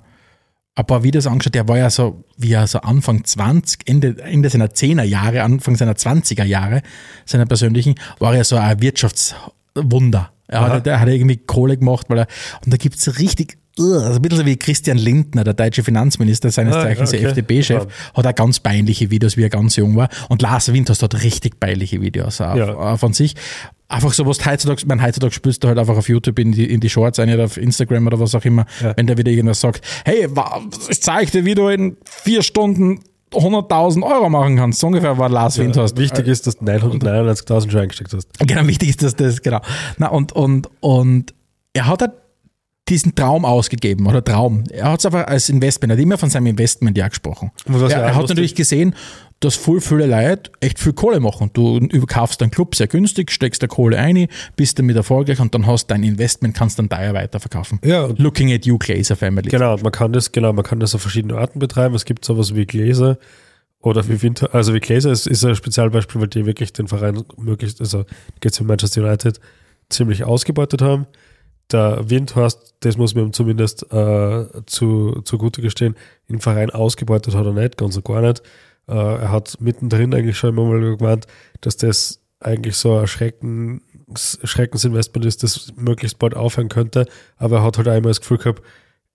S2: ein paar Videos angeschaut, der war ja so, wie er so Anfang 20, Ende, Ende seiner 10er Jahre, Anfang seiner 20er Jahre, seiner persönlichen, war er so ein Wirtschaftswunder. Er
S1: Aha.
S2: hat, der hat irgendwie Kohle gemacht, weil er, und da gibt's richtig, uh, also ein bisschen wie Christian Lindner, der deutsche Finanzminister, seines
S1: Ah,
S2: Zeichens der
S1: okay.
S2: FDP-Chef, hat auch ganz peinliche Videos, wie er ganz jung war. Und Lars Winters hat richtig peinliche Videos auch,
S1: Ja.
S2: von sich. Einfach so, was heutzutage, mein heutzutage spürst du halt einfach auf YouTube in die, in die Shorts ein oder auf Instagram oder was auch immer,
S1: Ja.
S2: wenn der wieder irgendwas sagt, hey, ich zeig dir, wie du in vier Stunden 100.000 Euro machen kannst. So ungefähr war Lars
S1: Ja,
S2: Windhorst.
S1: wichtig ist, dass du 999.000 schon eingesteckt hast.
S2: Genau, wichtig ist, dass das, genau. Na, und, und, und er hat halt diesen Traum ausgegeben, oder Traum. Er hat es aber als Investment, er hat immer von seinem Investment ja gesprochen. Er, er hat natürlich gesehen, dass voll viele Leute echt viel Kohle machen. Du überkaufst deinen Club sehr günstig, steckst da Kohle ein, bist damit erfolgreich und dann hast dein Investment, kannst dann teuer weiterverkaufen.
S1: Ja,
S2: Looking at you, Glazer Family.
S1: Genau, man kann das, genau, man kann das auf verschiedene Arten betreiben. Es gibt sowas wie Gläser oder wie Winter, also wie Gläser ist, ist ein Spezialbeispiel, weil die wirklich den Verein möglichst, also geht's um Manchester United, ziemlich ausgebeutet haben. Der Windhorst, das muss man ihm zumindest äh, zu, zugute gestehen, den Verein ausgebeutet hat er nicht, ganz und gar nicht. Äh, er hat mittendrin eigentlich schon immer mal gemeint, dass das eigentlich so ein Schrecken, Schreckensinvestment ist, das möglichst bald aufhören könnte, aber er hat halt einmal das Gefühl gehabt,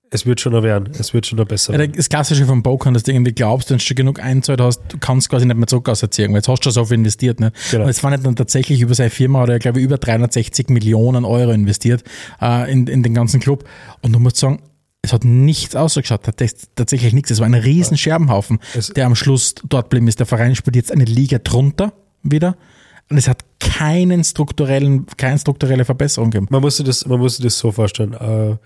S1: es wird schon noch werden, es wird schon noch besser
S2: Ja,
S1: werden.
S2: das Klassische vom Poker, dass du irgendwie glaubst, wenn du schon genug einzahlt hast, du kannst quasi nicht mehr zurück auserziehen, weil jetzt hast du schon so viel investiert. Nicht?
S1: Genau.
S2: Und jetzt war nicht dann tatsächlich über seine Firma, hat er, glaube ich, über 360 Millionen Euro investiert äh, in, in den ganzen Club. Und du musst sagen, es hat nichts ausgeschaut, tats- tatsächlich nichts. Es war ein riesen Scherbenhaufen,
S1: Es-
S2: der am Schluss dort blieb ist. Der Verein spielt jetzt eine Liga drunter wieder. Und es hat keinen strukturellen, keine strukturelle Verbesserung gegeben.
S1: Man muss sich das, man muss sich das so vorstellen. Äh,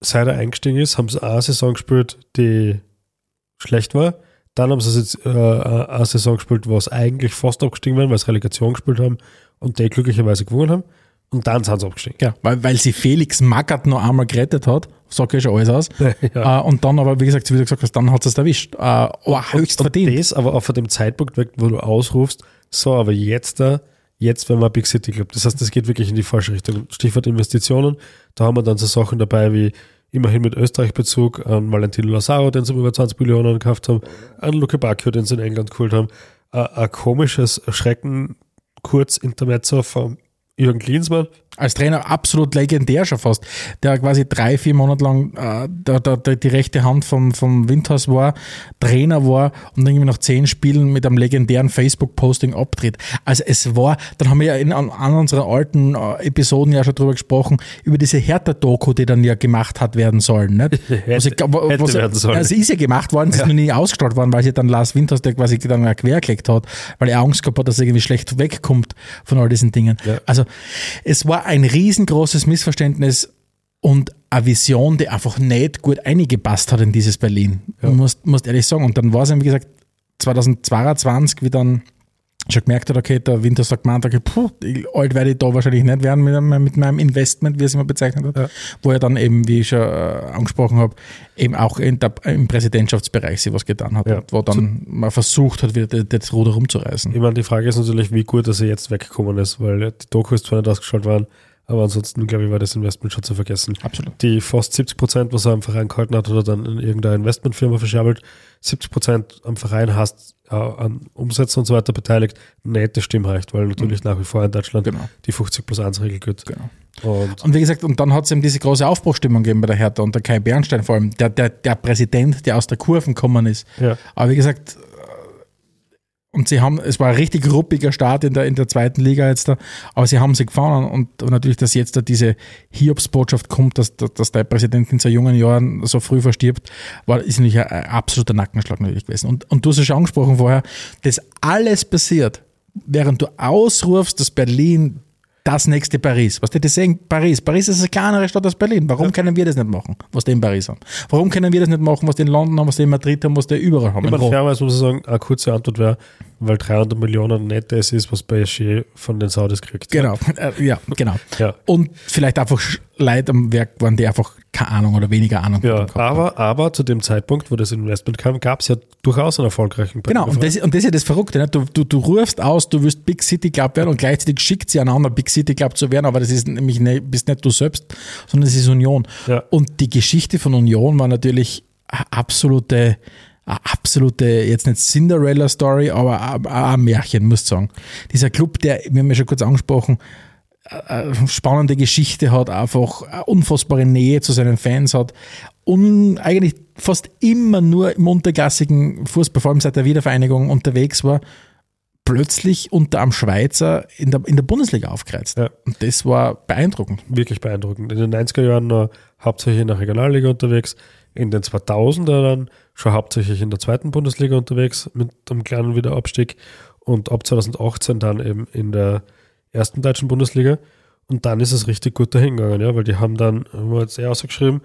S1: seit er eingestiegen ist, haben sie eine Saison gespielt, die schlecht war. Dann haben sie jetzt äh, eine Saison gespielt, wo es eigentlich fast abgestiegen wären, weil sie Relegation gespielt haben und die glücklicherweise gewonnen haben. Und dann sind sie abgestiegen.
S2: Ja, weil, weil sie Felix Magath noch einmal gerettet hat, sagt ja schon alles aus. [LAUGHS]
S1: Ja.
S2: Äh, und dann aber, wie gesagt, wie du gesagt hast, dann hat es erwischt. Äh, aber höchst
S1: Und
S2: verdient.
S1: das aber auch von dem Zeitpunkt weg, wo du ausrufst, so, aber jetzt da, jetzt werden wir Big City Club. Das heißt, das geht wirklich in die falsche Richtung. Stichwort Investitionen. Da haben wir dann so Sachen dabei wie immerhin mit Österreich-Bezug an Valentino Lazaro, den sie über 20 Millionen gekauft haben, an Luke Bacchio, den sie in England geholt haben. Ein, ein komisches Schrecken, kurz Intermezzo von Jürgen Klinsmann.
S2: Als Trainer absolut legendär schon fast. Der quasi drei, vier Monate lang äh, der, der, der, die rechte Hand vom, vom Windhaus war, Trainer war und irgendwie nach zehn Spielen mit einem legendären Facebook-Posting abtritt. Also es war, dann haben wir ja in an, an unseren alten äh, Episoden ja schon drüber gesprochen, über diese Hertha-Doku, die dann ja gemacht hat werden sollen. Nicht? [LAUGHS] Was ich
S1: hätte
S2: was-
S1: werden sollen.
S2: Ja, sie ist ja gemacht worden, sie ist noch nie ausgestrahlt worden, weil sie dann Lars Winters, der quasi dann quergelegt hat, weil er Angst gehabt hat, dass er irgendwie schlecht wegkommt von all diesen Dingen.
S1: Ja.
S2: Also es war ein riesengroßes Missverständnis und eine Vision, die einfach nicht gut eingepasst hat in dieses Berlin.
S1: Ja.
S2: Musst, musst ehrlich sagen. Und dann war es, eben, wie gesagt, 2022, wie dann schon gemerkt hat, okay, der Winter sagt gemeint, okay, puh, alt werde ich da wahrscheinlich nicht werden mit, meinem- mit meinem Investment, wie er es immer bezeichnet hat.
S1: Ja.
S2: Wo er dann eben, wie ich schon äh, angesprochen habe, eben auch in der, im Präsidentschaftsbereich sich was getan hat.
S1: Ja.
S2: Wo dann mal versucht hat, wieder das, Ruder rumzureißen.
S1: Ich meine, die Frage ist natürlich, wie gut, dass er jetzt weggekommen ist, weil die Doku ist zwar nicht ausgestrahlt worden, aber ansonsten, glaube ich, war das Investment schon zu vergessen.
S2: Absolut.
S1: die fast 70 Prozent, was er am Verein gehalten hat, oder dann in irgendeiner Investmentfirma verschabbelt. 70 Prozent am Verein hast an Umsätzen und so weiter beteiligt. Nicht das Stimmrecht, weil natürlich nach wie vor in Deutschland
S2: Genau.
S1: die 50 plus 1 Regel gilt.
S2: Genau.
S1: Und
S2: Und wie gesagt, und dann hat es eben diese große Aufbruchstimmung gegeben bei der Hertha und der Kai Bernstein vor allem, der, der, der Präsident, der aus der Kurven gekommen ist.
S1: ja,
S2: Aber wie gesagt, Und sie haben, es war ein richtig ruppiger Start in der, in der zweiten Liga jetzt da, aber sie haben sie gefahren und, und natürlich, dass jetzt da diese Hiobsbotschaft kommt, dass, dass, dass der Präsident in so jungen Jahren so früh verstirbt, war, ist natürlich ein, ein absoluter Nackenschlag natürlich gewesen. Und, und du hast es schon angesprochen vorher, das alles passiert, während du ausrufst, dass Berlin das nächste Paris. Was die das sagen, Paris. Paris ist eine kleinere Stadt als Berlin. Warum können wir das nicht machen, was die in Paris haben? Warum können wir das nicht machen, was die in London haben, was die in Madrid haben, was die überall haben?
S1: Ich
S2: In
S1: meine, fairerweise muss ich sagen, eine kurze Antwort wäre, weil 300 Millionen nicht das ist, was PSG von den Saudis kriegt.
S2: Genau, äh, ja, genau.
S1: Ja.
S2: Und vielleicht einfach Leute am Werk waren, die einfach keine Ahnung oder weniger Ahnung
S1: Ja, aber, aber zu dem Zeitpunkt, wo das Investment kam, gab es ja durchaus einen erfolgreichen
S2: Genau, und das, und das ist ja das Verrückte. Ne? Du, du, du rufst aus, du willst Big City Club werden und gleichzeitig schickt sie einander, Big City Club zu werden, aber das ist nämlich ne, bist nicht du selbst, sondern es ist Union.
S1: Ja.
S2: Und die Geschichte von Union war natürlich eine absolute, eine absolute, jetzt nicht Cinderella-Story, aber ein- Märchen, muss ich sagen. Dieser Club, der, wir haben ja schon kurz angesprochen, spannende Geschichte hat, einfach unfassbare Nähe zu seinen Fans hat und eigentlich fast immer nur im unterklassigen Fußball, vor allem seit der Wiedervereinigung unterwegs war, plötzlich unter am Schweizer in der, in der Bundesliga aufgereizt.
S1: Ja.
S2: Und das war beeindruckend.
S1: wirklich beeindruckend. In den 90er Jahren noch hauptsächlich in der Regionalliga unterwegs, in den 2000er dann schon hauptsächlich in der zweiten Bundesliga unterwegs mit einem kleinen Wiederabstieg und ab 2018 dann eben in der ersten deutschen Bundesliga. Und dann ist es richtig gut dahin gegangen, ja, weil die haben dann, haben wir jetzt eh ausgeschrieben,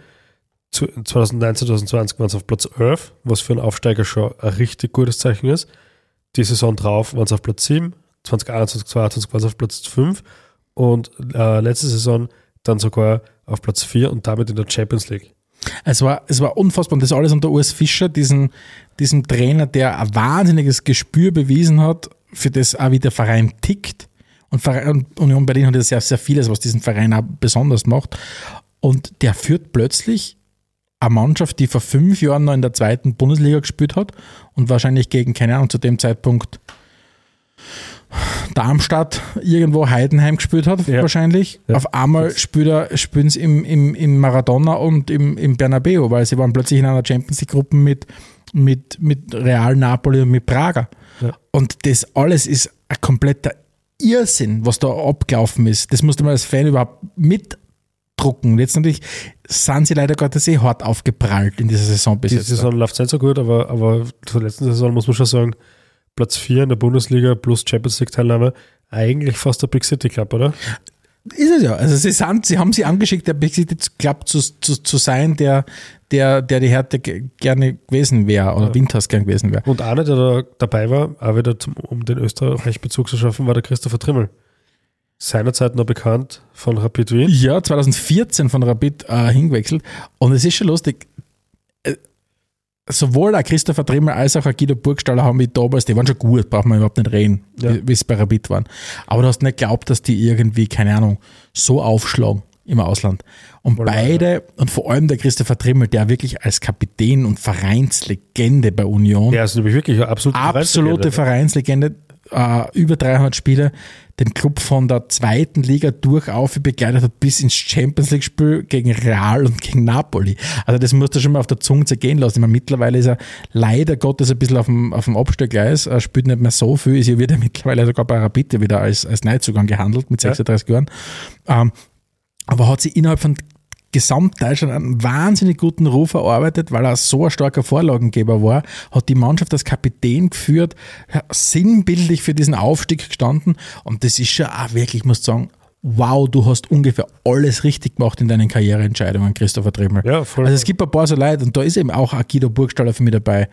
S1: zu- 2019, 2020 waren sie auf Platz 11, was für einen Aufsteiger schon ein richtig gutes Zeichen ist. Die Saison drauf waren sie auf Platz 7, 2021, 2022 waren sie auf Platz 5 und äh, letzte Saison dann sogar auf Platz 4 und damit in der Champions League.
S2: Es war, es war unfassbar. Und das alles unter Urs Fischer, diesen, diesem Trainer, der ein wahnsinniges Gespür bewiesen hat, für das auch wie der Verein tickt. Und Verein, Union Berlin hat ja sehr, sehr vieles, was diesen Verein auch besonders macht. Und der führt plötzlich eine Mannschaft, die vor fünf Jahren noch in der zweiten Bundesliga gespielt hat und wahrscheinlich gegen, keine Ahnung, zu dem Zeitpunkt Darmstadt irgendwo Heidenheim gespielt hat,
S1: Ja.
S2: wahrscheinlich.
S1: Ja.
S2: Auf einmal spielt er, spielen sie im, im, im Maradona und im, im Bernabeu, weil sie waren plötzlich in einer Champions League-Gruppe mit, mit, mit Real Napoli und mit Praga.
S1: Ja.
S2: Und das alles ist ein kompletter Irrsinn, was da abgelaufen ist. Das musste man als Fan überhaupt mitdrucken. Jetzt natürlich sind sie leider Gottes eh hart aufgeprallt in dieser Saison bis
S1: Die
S2: jetzt.
S1: Saison läuft nicht so gut, aber, aber zur letzten Saison muss man schon sagen, Platz 4 in der Bundesliga plus Champions League Teilnahme, eigentlich fast der Big City Club, oder?
S2: Ist es ja. Also sie, sind, sie haben sie angeschickt, der City Club zu, zu, zu sein, der, der, der die Härte ge- gerne gewesen wäre oder Winters gern gewesen wäre.
S1: Und einer, der da dabei war, auch wieder zum, um den Österreich-Bezug zu schaffen, war der Christopher Trimmel. Seinerzeit noch bekannt von Rapid Wien.
S2: Ja, 2014 von Rapid äh, hingewechselt. Und es ist schon lustig. Sowohl auch Christopher Trimmel als auch ein Guido Burgstaller haben mich damals, die waren schon gut, braucht man überhaupt nicht reden,
S1: Ja.
S2: wie es bei Rapid waren. Aber du hast nicht geglaubt, dass die irgendwie, keine Ahnung, so aufschlagen im Ausland. Und
S1: wahr,
S2: beide, und vor allem der Christopher Trimmel, der wirklich als Kapitän und Vereinslegende bei Union,
S1: Der ist nämlich wirklich eine absolute
S2: absolute
S1: Vereinslegende.
S2: Vereinslegende, äh, über 300 Spiele, den Club von der zweiten Liga durchauf begleitet hat bis ins Champions League Spiel gegen Real und gegen Napoli. Also das musst du schon mal auf der Zunge zergehen lassen. Ich meine, mittlerweile ist er leider Gottes ein bisschen auf dem, auf dem Abstellgleis, er spielt nicht mehr so viel, ist ja wieder [LAUGHS] mittlerweile sogar bei Rapid wieder als, als Neuzugang gehandelt mit 36 Jahren. Ähm, aber hat sich innerhalb von Gesamtdeutschland einen wahnsinnig guten Ruf erarbeitet, weil er so ein starker Vorlagengeber war, hat die Mannschaft als Kapitän geführt, sinnbildlich für diesen Aufstieg gestanden und das ist schon auch wirklich, ich muss sagen, wow, du hast ungefähr alles richtig gemacht in deinen Karriereentscheidungen, Christopher Trimmel.
S1: Ja, voll.
S2: Also es gibt ein paar so Leute und da ist eben auch Akido Burgstaller für mich dabei.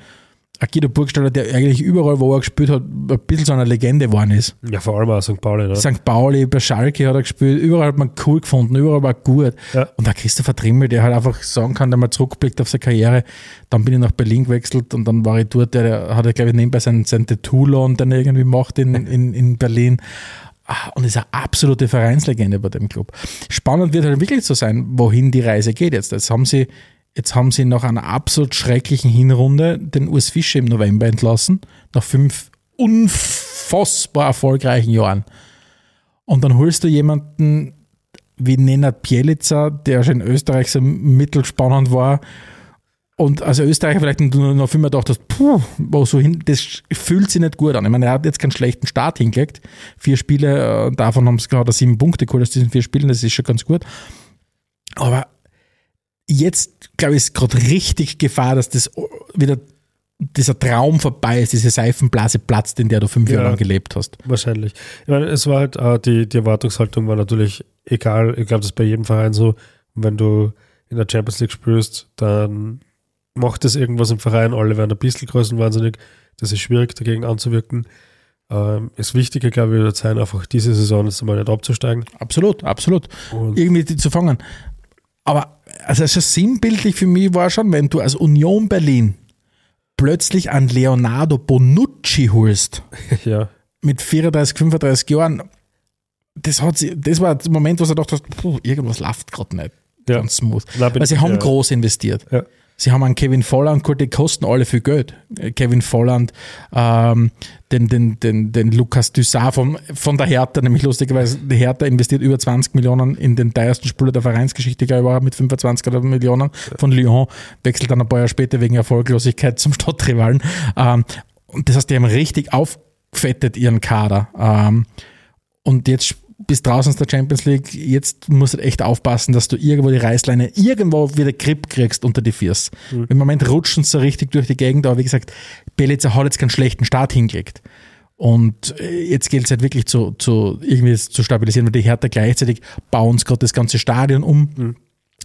S2: Akido Burgstaller, der eigentlich überall, wo er gespielt hat, ein bisschen so eine Legende geworden ist.
S1: Ja, vor allem auch St. Pauli. Ne?
S2: St. Pauli, bei Schalke hat er gespielt, überall hat man cool gefunden, überall war gut.
S1: Ja.
S2: Und der Christopher Trimmel, der halt einfach sagen kann, der mal zurückblickt auf seine Karriere, dann bin ich nach Berlin gewechselt und dann war ich dort, der, der hat er, glaube ich, nebenbei sein, sein Tattoo-Lawn dann irgendwie gemacht in, in, in Berlin. Ah, Und ist eine absolute Vereinslegende bei dem Club. Spannend wird halt wirklich zu sein, wohin die Reise geht jetzt. Jetzt haben sie, jetzt haben sie nach einer absolut schrecklichen Hinrunde den Urs Fischer im November entlassen, nach fünf unfassbar erfolgreichen Jahren. Und dann holst du jemanden wie Nenad Bielica, der schon in Österreich so mittelspannend war, Und als Österreicher vielleicht noch gedacht hast, puh, wo so hin, das fühlt sich nicht gut an. Ich meine, er hat jetzt keinen schlechten Start hingelegt. Vier Spiele, äh, davon haben es gerade sieben Punkte geholt aus diesen vier Spielen, das ist schon ganz gut. Aber jetzt, glaube ich, ist gerade richtig Gefahr, dass das wieder dieser Traum vorbei ist, diese Seifenblase platzt, in der du fünf
S1: Ja.
S2: Jahre lang gelebt hast.
S1: Wahrscheinlich. Ich meine, es war halt, äh, die, die Erwartungshaltung war natürlich egal. Ich glaube, das ist bei jedem Verein so. Wenn du in der Champions League spielst, dann macht es irgendwas im Verein. Alle werden ein bisschen größenwahnsinnig. Das ist schwierig, dagegen anzuwirken. Ähm, das Wichtige, glaube ich, wird sein, einfach diese Saison jetzt einmal nicht abzusteigen.
S2: Absolut, absolut.
S1: Und
S2: Irgendwie zu fangen. Aber also schon sinnbildlich für mich war schon, wenn du als Union Berlin plötzlich an Leonardo Bonucci holst, [LAUGHS]
S1: ja,
S2: mit 34, 35 Jahren, das, hat sie, das war der Moment, wo du gedacht hast, puh, irgendwas läuft gerade nicht
S1: Ja.
S2: ganz smooth. Weil sie
S1: ich-
S2: haben
S1: ja.
S2: groß investiert.
S1: Ja.
S2: Sie haben an Kevin Volland geholt, die kosten alle viel Geld. Äh, Kevin Volland, ähm, den, den, den, den Lukas Dussard von, von der Hertha, nämlich lustigerweise, die Hertha investiert über 20 Millionen in den teuersten Spieler der Vereinsgeschichte, glaube ich, mit 25 oder Millionen von Lyon, wechselt dann ein paar Jahre später wegen Erfolglosigkeit zum Stadtrivalen. Ähm, und das heißt, die haben richtig aufgefettet ihren Kader. Ähm, und jetzt bist draußen aus der Champions League, jetzt musst du echt aufpassen, dass du irgendwo die Reißleine irgendwo wieder Grip kriegst unter die Füße. Im Moment rutschen sie so richtig durch die Gegend, aber wie gesagt, Belitzer hat jetzt keinen schlechten Start hingelegt. Und äh, jetzt gilt es halt wirklich zu, zu irgendwie zu stabilisieren, weil die Hertha gleichzeitig bauen gerade das ganze Stadion um.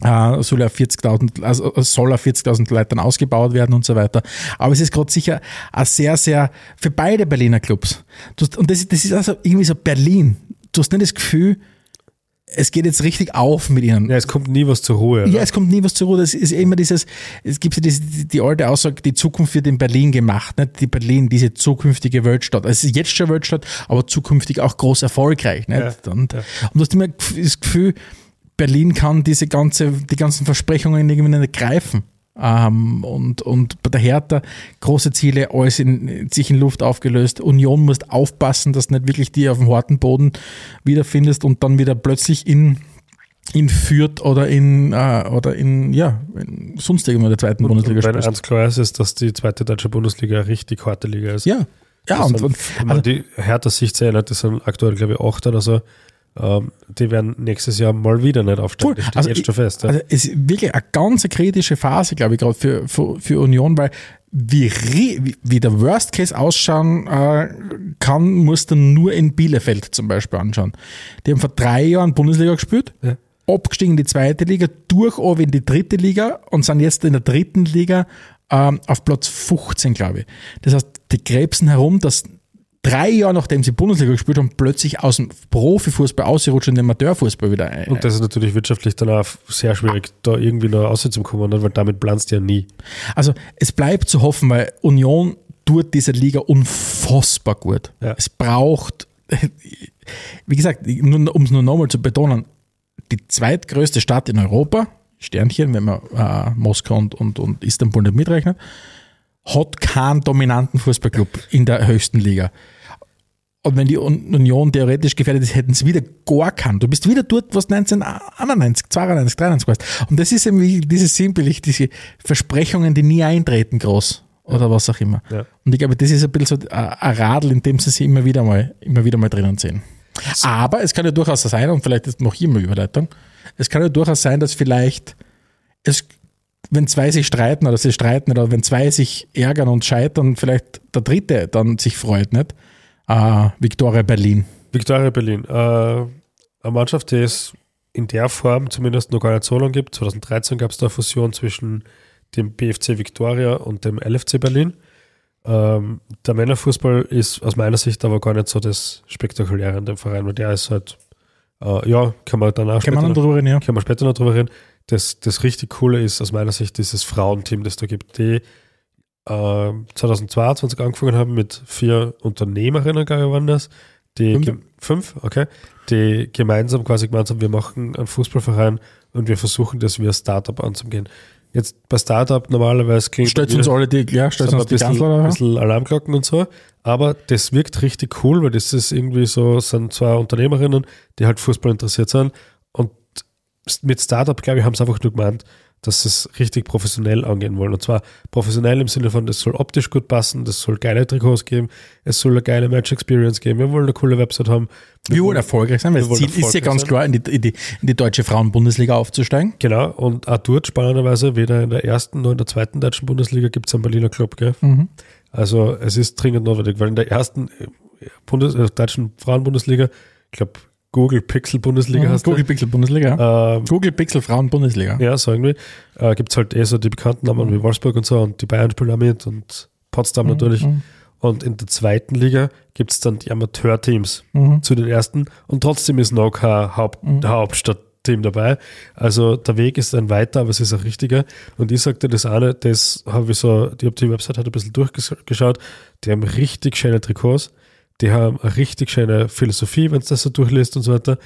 S2: Äh, soll ja 40.000, also es soll auf 40.000 Leuten ausgebaut werden und so weiter. Aber es ist gerade sicher ein sehr, sehr, für beide Berliner Clubs. Und das, das ist also irgendwie so Berlin. Du hast nicht das Gefühl, es geht jetzt richtig auf mit ihnen.
S1: ja, es kommt nie was zur Ruhe.
S2: Ja,
S1: oder?
S2: es kommt nie was zur Ruhe. Das ist immer dieses, es gibt ja die, die alte Aussage, die Zukunft wird in Berlin gemacht, nicht? Die Berlin, diese zukünftige Weltstadt. Es ist jetzt schon Weltstadt, aber zukünftig auch groß erfolgreich, nicht?
S1: Ja,
S2: Und,
S1: ja.
S2: und du hast immer das Gefühl, Berlin kann diese ganze, die ganzen Versprechungen irgendwie nicht greifen. Ähm, und, und bei der Hertha große Ziele, alles in, sich in Luft aufgelöst. Union musst aufpassen, dass du nicht wirklich die auf dem harten Boden wiederfindest und dann wieder plötzlich in, in Fürth oder in, äh, oder in, ja, in sonst irgendwo in der zweiten Bundesliga
S1: Und
S2: spielst.
S1: eins klar ist, ist, dass die zweite deutsche Bundesliga eine richtig harte Liga ist.
S2: Ja, ja,
S1: Das
S2: und,
S1: sind,
S2: und also,
S1: die Hertha sich zählt, das sind aktuell, glaube ich, acht oder so. Ähm, die werden nächstes Jahr mal wieder nicht aufsteigen.
S2: Voll.
S1: Das
S2: Also
S1: jetzt schon fest. Ja.
S2: Also es ist wirklich eine ganz kritische Phase, glaube ich, gerade für, für, für Union, weil wie, wie, wie der Worst Case ausschauen äh, kann, musst du nur in Bielefeld zum Beispiel anschauen. Die haben vor drei Jahren Bundesliga gespielt,
S1: Ja.
S2: abgestiegen in die zweite Liga, durch in die dritte Liga und sind jetzt in der dritten Liga ähm, auf Platz 15, glaube ich. Das heißt, die krebsen herum, dass drei Jahre nachdem sie Bundesliga gespielt haben, plötzlich aus dem Profifußball ausgerutscht und in den Amateurfußball wieder ein.
S1: Und das ist natürlich wirtschaftlich dann auch sehr schwierig, da irgendwie noch rauszukommen, weil damit planst du ja nie.
S2: Also es bleibt zu hoffen, weil Union tut dieser Liga unfassbar gut.
S1: Ja.
S2: Es braucht, [LAUGHS] wie gesagt, um es nur nochmal zu betonen, die zweitgrößte Stadt in Europa, Sternchen, wenn man äh, Moskau und, und, und Istanbul nicht mitrechnet, hat keinen dominanten Fußballclub in der höchsten Liga. Und wenn die Un- Union theoretisch gefährdet ist, hätten sie wieder gar keinen. Du bist wieder dort, was 1991, 92, 93 warst. Und das ist eben dieses Sinnbild, diese Versprechungen, die nie eintreten, groß. Oder was auch immer.
S1: Ja.
S2: Und ich glaube, das ist ein bisschen so ein Radl, in dem sie sich immer wieder mal, immer wieder mal drinnen sehen. Aber es kann ja durchaus sein, und vielleicht ist noch hier mal Überleitung, es kann ja durchaus sein, dass vielleicht es, wenn zwei sich streiten oder sie streiten oder wenn zwei sich ärgern und scheitern, vielleicht der dritte dann sich freut, nicht? Äh, Victoria Berlin.
S1: Viktoria Berlin, äh, eine Mannschaft, die es in der Form zumindest noch gar nicht so lange gibt. 2013 gab es da eine Fusion zwischen dem BFC Viktoria und dem LFC Berlin. Ähm, der Männerfußball ist aus meiner Sicht aber gar nicht so das Spektakuläre in dem Verein, weil der ist halt, äh, ja, kann man danach
S2: Kann man
S1: noch-
S2: drüber reden, ja?
S1: können wir später noch drüber reden. Das, das richtig Coole ist aus meiner Sicht dieses Frauenteam, das da gibt, die äh, 2022 angefangen haben mit vier Unternehmerinnen, glaube ich, waren das. Die
S2: Fünf.
S1: fünf, okay. Die gemeinsam quasi gemeint haben, wir machen einen Fußballverein und wir versuchen das wie ein Startup anzugehen. Jetzt bei Startup normalerweise klingt
S2: Stellt uns alle die, ja, stellt uns
S1: ein
S2: die
S1: bisschen,
S2: Kanzler
S1: bisschen Alarmglocken und so. Aber das wirkt richtig cool, weil das ist irgendwie so, sind zwei Unternehmerinnen, die halt Fußball interessiert sind. Und mit Startup, glaube ich, haben sie einfach nur gemeint, dass sie es richtig professionell angehen wollen. Und zwar professionell im Sinne von, es soll optisch gut passen, es soll geile Trikots geben, es soll eine geile Match-Experience geben, wir wollen eine coole Website haben.
S2: Wir wollen erfolgreich sein, weil
S1: wir
S2: das Ziel ist ja ganz klar, in die, in, die, in die deutsche Frauenbundesliga aufzusteigen.
S1: Genau, und auch dort spannenderweise, weder in der ersten noch in der zweiten deutschen Bundesliga gibt es einen Berliner Club, gell? Also es ist dringend notwendig, weil in der ersten äh, Bundes äh, deutschen Frauenbundesliga, ich glaube Google Pixel Bundesliga hast
S2: Google Pixel Bundesliga.
S1: ähm,
S2: Google Pixel Frauen Bundesliga.
S1: ja, so irgendwie, äh, gibt es halt eh so die bekannten Namen wie Wolfsburg und so und die Bayern spielen auch mit und Potsdam natürlich. Und in der zweiten Liga gibt es dann die Amateurteams zu den ersten und trotzdem ist noch kein Haupt Hauptstadtteam dabei. Also der Weg ist ein weiter, aber es ist ein richtiger. Und ich sagte das eine, das habe ich so, ich habe die Website halt ein bisschen durchgeschaut, die haben richtig schöne Trikots, die haben eine richtig schöne Philosophie, wenn du das so durchliest und so weiter.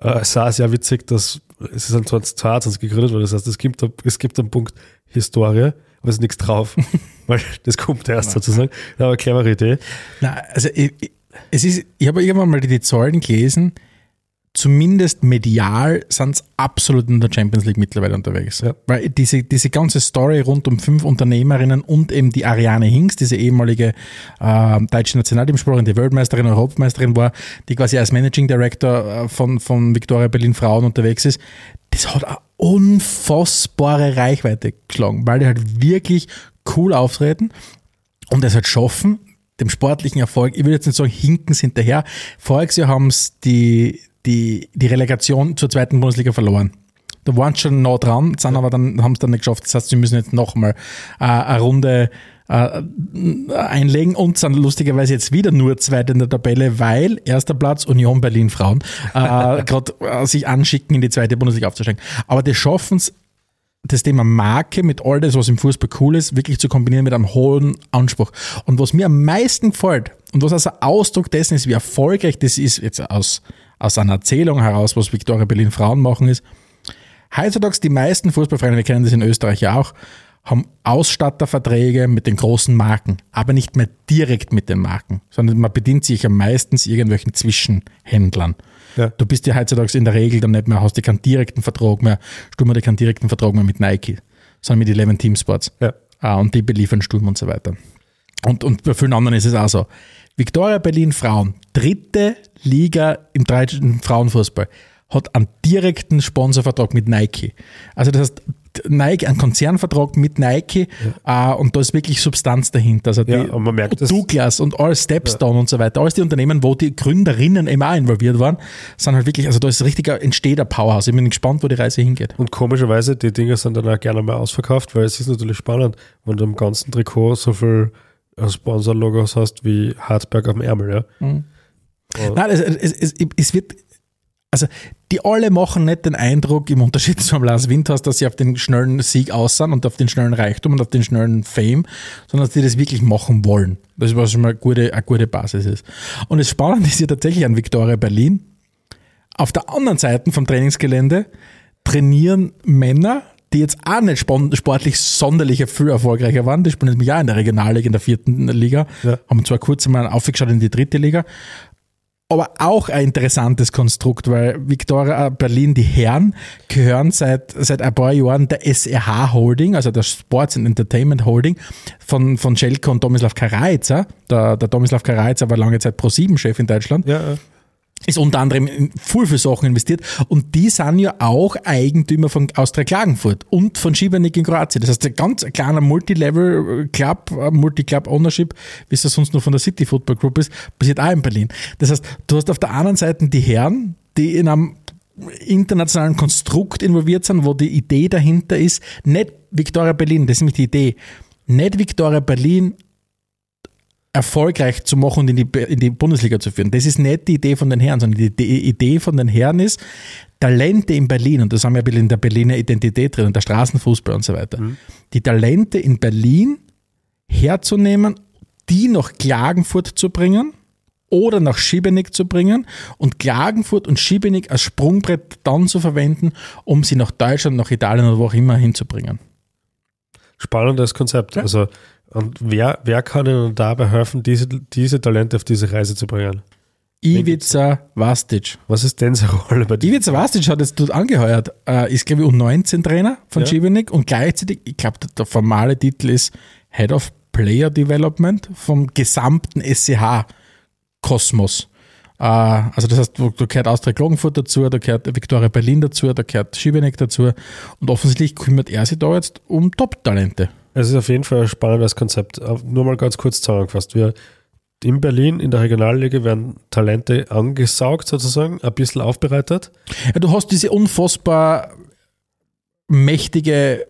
S1: Äh, es war sehr witzig, dass es ist dann 2022 gegründet worden, das heißt, es gibt, es gibt einen Punkt Historie, aber es ist nichts drauf, [LAUGHS] weil das kommt erst sozusagen. Aber clevere Idee.
S2: Na, also ich, ich- es ist, ich habe irgendwann mal die Zahlen gelesen, zumindest medial sind es absolut in der Champions League mittlerweile unterwegs.
S1: Ja.
S2: Weil diese, diese ganze Story rund um fünf Unternehmerinnen und eben die Ariane Hinks, diese ehemalige äh, deutsche Nationalteamsportlerin, die Weltmeisterin, Europameisterin war, die quasi als Managing Director äh, von, von Victoria Berlin Frauen unterwegs ist, das hat eine unfassbare Reichweite geschlagen, weil die halt wirklich cool auftreten und es halt schaffen, dem sportlichen Erfolg, ich will jetzt nicht sagen, hinken sie hinterher. Voriges Jahr haben sie die, die, die Relegation zur zweiten Bundesliga verloren. Da waren sie schon nah dran, sind aber dann, haben es dann nicht geschafft. Das heißt, sie müssen jetzt nochmal äh, eine Runde äh, einlegen und sind lustigerweise jetzt wieder nur Zweite in der Tabelle, weil erster Platz Union Berlin Frauen äh, [LAUGHS] gerade äh, sich anschicken, in die zweite Bundesliga aufzusteigen. Aber die schaffen es das Thema Marke mit all das, was im Fußball cool ist, wirklich zu kombinieren mit einem hohen Anspruch. Und was mir am meisten gefällt und was also Ausdruck dessen ist, wie erfolgreich das ist, jetzt aus, aus einer Erzählung heraus, was Viktoria Berlin Frauen machen, ist, heutzutage die meisten Fußballvereine, wir kennen das in Österreich ja auch, haben Ausstatterverträge mit den großen Marken, aber nicht mehr direkt mit den Marken, sondern man bedient sich ja meistens irgendwelchen Zwischenhändlern.
S1: Ja.
S2: Du bist ja heutzutage in der Regel dann nicht mehr, hast du keinen direkten Vertrag mehr, Sturm hat keinen direkten Vertrag mehr mit Nike, sondern mit 11 Team Sports.
S1: Ja.
S2: Ah, und die beliefern Sturm und so weiter. Und, und bei vielen anderen ist es auch so. Victoria Berlin Frauen, dritte Liga im deutschen Frauenfußball, hat einen direkten Sponsorvertrag mit Nike. Also das heißt, Nike, einen Konzernvertrag mit Nike äh, und da ist wirklich Substanz dahinter. Also
S1: Ja,
S2: die,
S1: und man merkt das-
S2: Douglas und all Stepstone und so weiter, alles die Unternehmen, wo die Gründerinnen eben auch involviert waren, sind halt wirklich, also da ist richtiger, entsteht ein Powerhouse. Ich bin gespannt, wo die Reise hingeht.
S1: Und komischerweise, die Dinge sind dann auch gerne mal ausverkauft, weil es ist natürlich spannend, wenn du am ganzen Trikot so viel Sponsor-Logos hast wie Hartberg auf dem Ärmel, ja.
S2: Nein, es, es, es, es wird, also die alle machen nicht den Eindruck, im Unterschied [LAUGHS] zum Lars Windhaus, dass sie auf den schnellen Sieg aussehen und auf den schnellen Reichtum und auf den schnellen Fame, sondern dass die das wirklich machen wollen. Das ist was schon mal eine gute, eine gute Basis ist. Und das Spannende ist ja tatsächlich an Victoria Berlin. Auf der anderen Seite vom Trainingsgelände trainieren Männer, die jetzt auch nicht sportlich sonderlich viel erfolgreicher waren. Die spielen nämlich auch in der Regionalliga, in der vierten Liga.
S1: Ja.
S2: Haben zwar kurz einmal aufgeschaut in die dritte Liga, aber auch ein interessantes Konstrukt, weil Victoria Berlin, die Herren, gehören seit, seit ein paar Jahren der SRH Holding, also der Sports and Entertainment Holding von, von Schelke und Tomislav Karajca. Der, der Tomislav Karajca war lange Zeit Pro7-Chef in Deutschland
S1: Ja, ja.
S2: Ist unter anderem in viel, viel Sachen investiert und die sind ja auch Eigentümer von Austria Klagenfurt und von Šibenik in Kroatien. Das heißt, ein ganz kleiner Multilevel-Club, äh, Multi-Club-Ownership, wie es ja sonst nur von der City Football Group ist, passiert auch in Berlin. Das heißt, du hast auf der anderen Seite die Herren, die in einem internationalen Konstrukt involviert sind, wo die Idee dahinter ist, nicht Victoria Berlin, das ist nämlich die Idee, nicht Victoria Berlin erfolgreich zu machen und in die, in die Bundesliga zu führen. Das ist nicht die Idee von den Herren, sondern die, die Idee von den Herren ist, Talente in Berlin, und das haben wir ein bisschen in der Berliner Identität drin, und der Straßenfußball und so weiter, die Talente in Berlin herzunehmen, die nach Klagenfurt zu bringen oder nach Schibenik zu bringen und Klagenfurt und Schibenik als Sprungbrett dann zu verwenden, um sie nach Deutschland, nach Italien oder wo auch immer hinzubringen.
S1: Spannendes Konzept.
S2: Ja.
S1: Also, und wer, wer kann Ihnen dabei helfen, diese, diese Talente auf diese Reise zu bringen?
S2: Ivica Vastic.
S1: Was ist denn seine Rolle bei dir?
S2: Ivica Vastic hat jetzt dort angeheuert, äh, ist glaube ich U19-Trainer von
S1: Ja.
S2: Šibenik und gleichzeitig, ich glaube, der, der formale Titel ist Head of Player Development vom gesamten SCH-Kosmos. Äh, also das heißt, da gehört Austria Klagenfurt dazu, da gehört Viktoria Berlin dazu, da gehört Šibenik dazu und offensichtlich kümmert er sich da jetzt um Top-Talente.
S1: Es ist auf jeden Fall ein spannendes Konzept. Nur mal ganz kurz zusammengefasst. Wir in Berlin in der Regionalliga werden Talente angesaugt sozusagen, ein bisschen aufbereitet.
S2: Ja, du hast diese unfassbar mächtige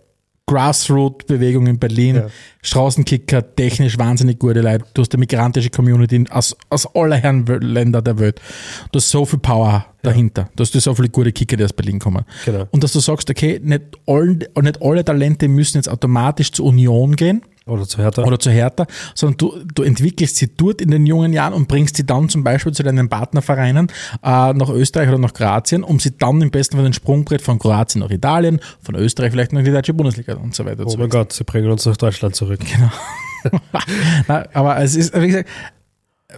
S2: Grassroot-Bewegung in Berlin.
S1: Ja.
S2: Straßenkicker, technisch wahnsinnig gute Leute. Du hast eine migrantische Community aus, aus aller Herren Länder der Welt. Du hast so viel Power dahinter. Du hast so viele gute Kicker, die aus Berlin kommen.
S1: Genau.
S2: Und dass du sagst, okay, nicht, all, nicht alle Talente müssen jetzt automatisch zur Union gehen
S1: Oder zu Hertha.
S2: oder zu Hertha, sondern du, du entwickelst sie dort in den jungen Jahren und bringst sie dann zum Beispiel zu deinen Partnervereinen äh, nach Österreich oder nach Kroatien, um sie dann im besten Fall den Sprungbrett von Kroatien nach Italien, von Österreich vielleicht noch in die deutsche Bundesliga und so weiter
S1: oh mein Gott, sie bringen uns nach Deutschland zurück. [LAUGHS]
S2: Nein, aber es ist, wie gesagt,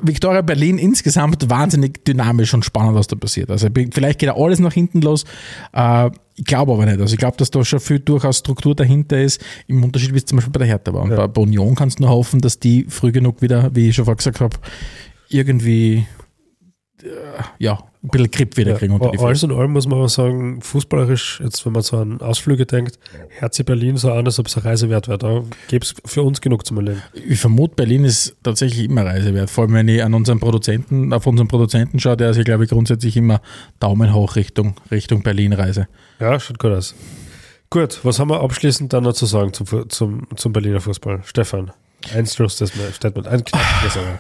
S2: Victoria Berlin insgesamt wahnsinnig dynamisch und spannend, was da passiert. Also vielleicht geht da alles nach hinten los. Äh, ich glaube aber nicht. Also ich glaube, dass da schon viel durchaus Struktur dahinter ist, im Unterschied wie es zum Beispiel bei der Hertha war. Und
S1: Ja.
S2: bei, Union kannst du nur hoffen, dass die früh genug wieder, wie ich schon vorher gesagt habe, irgendwie ja, ein bisschen Grip wieder kriegen unter die
S1: Ja,
S2: Füße.
S1: alles in allem muss man aber sagen, fußballerisch, jetzt wenn man so an Ausflüge denkt, Herz Berlin so an, als ob es eine Reise wert wäre. Da gäbe es für uns genug zum Erleben.
S2: Ich vermute, Berlin ist tatsächlich immer Reisewert. Vor allem, wenn ich an unseren Produzenten, auf unseren Produzenten schaue, der sich, glaube ich, grundsätzlich immer Daumen hoch Richtung, Richtung Berlin reise.
S1: Ja, schaut gut aus. Gut, was haben wir abschließend dann noch zu sagen zum, zum, zum Berliner Fußball? Stefan, ein Statement, ein knackiges aber.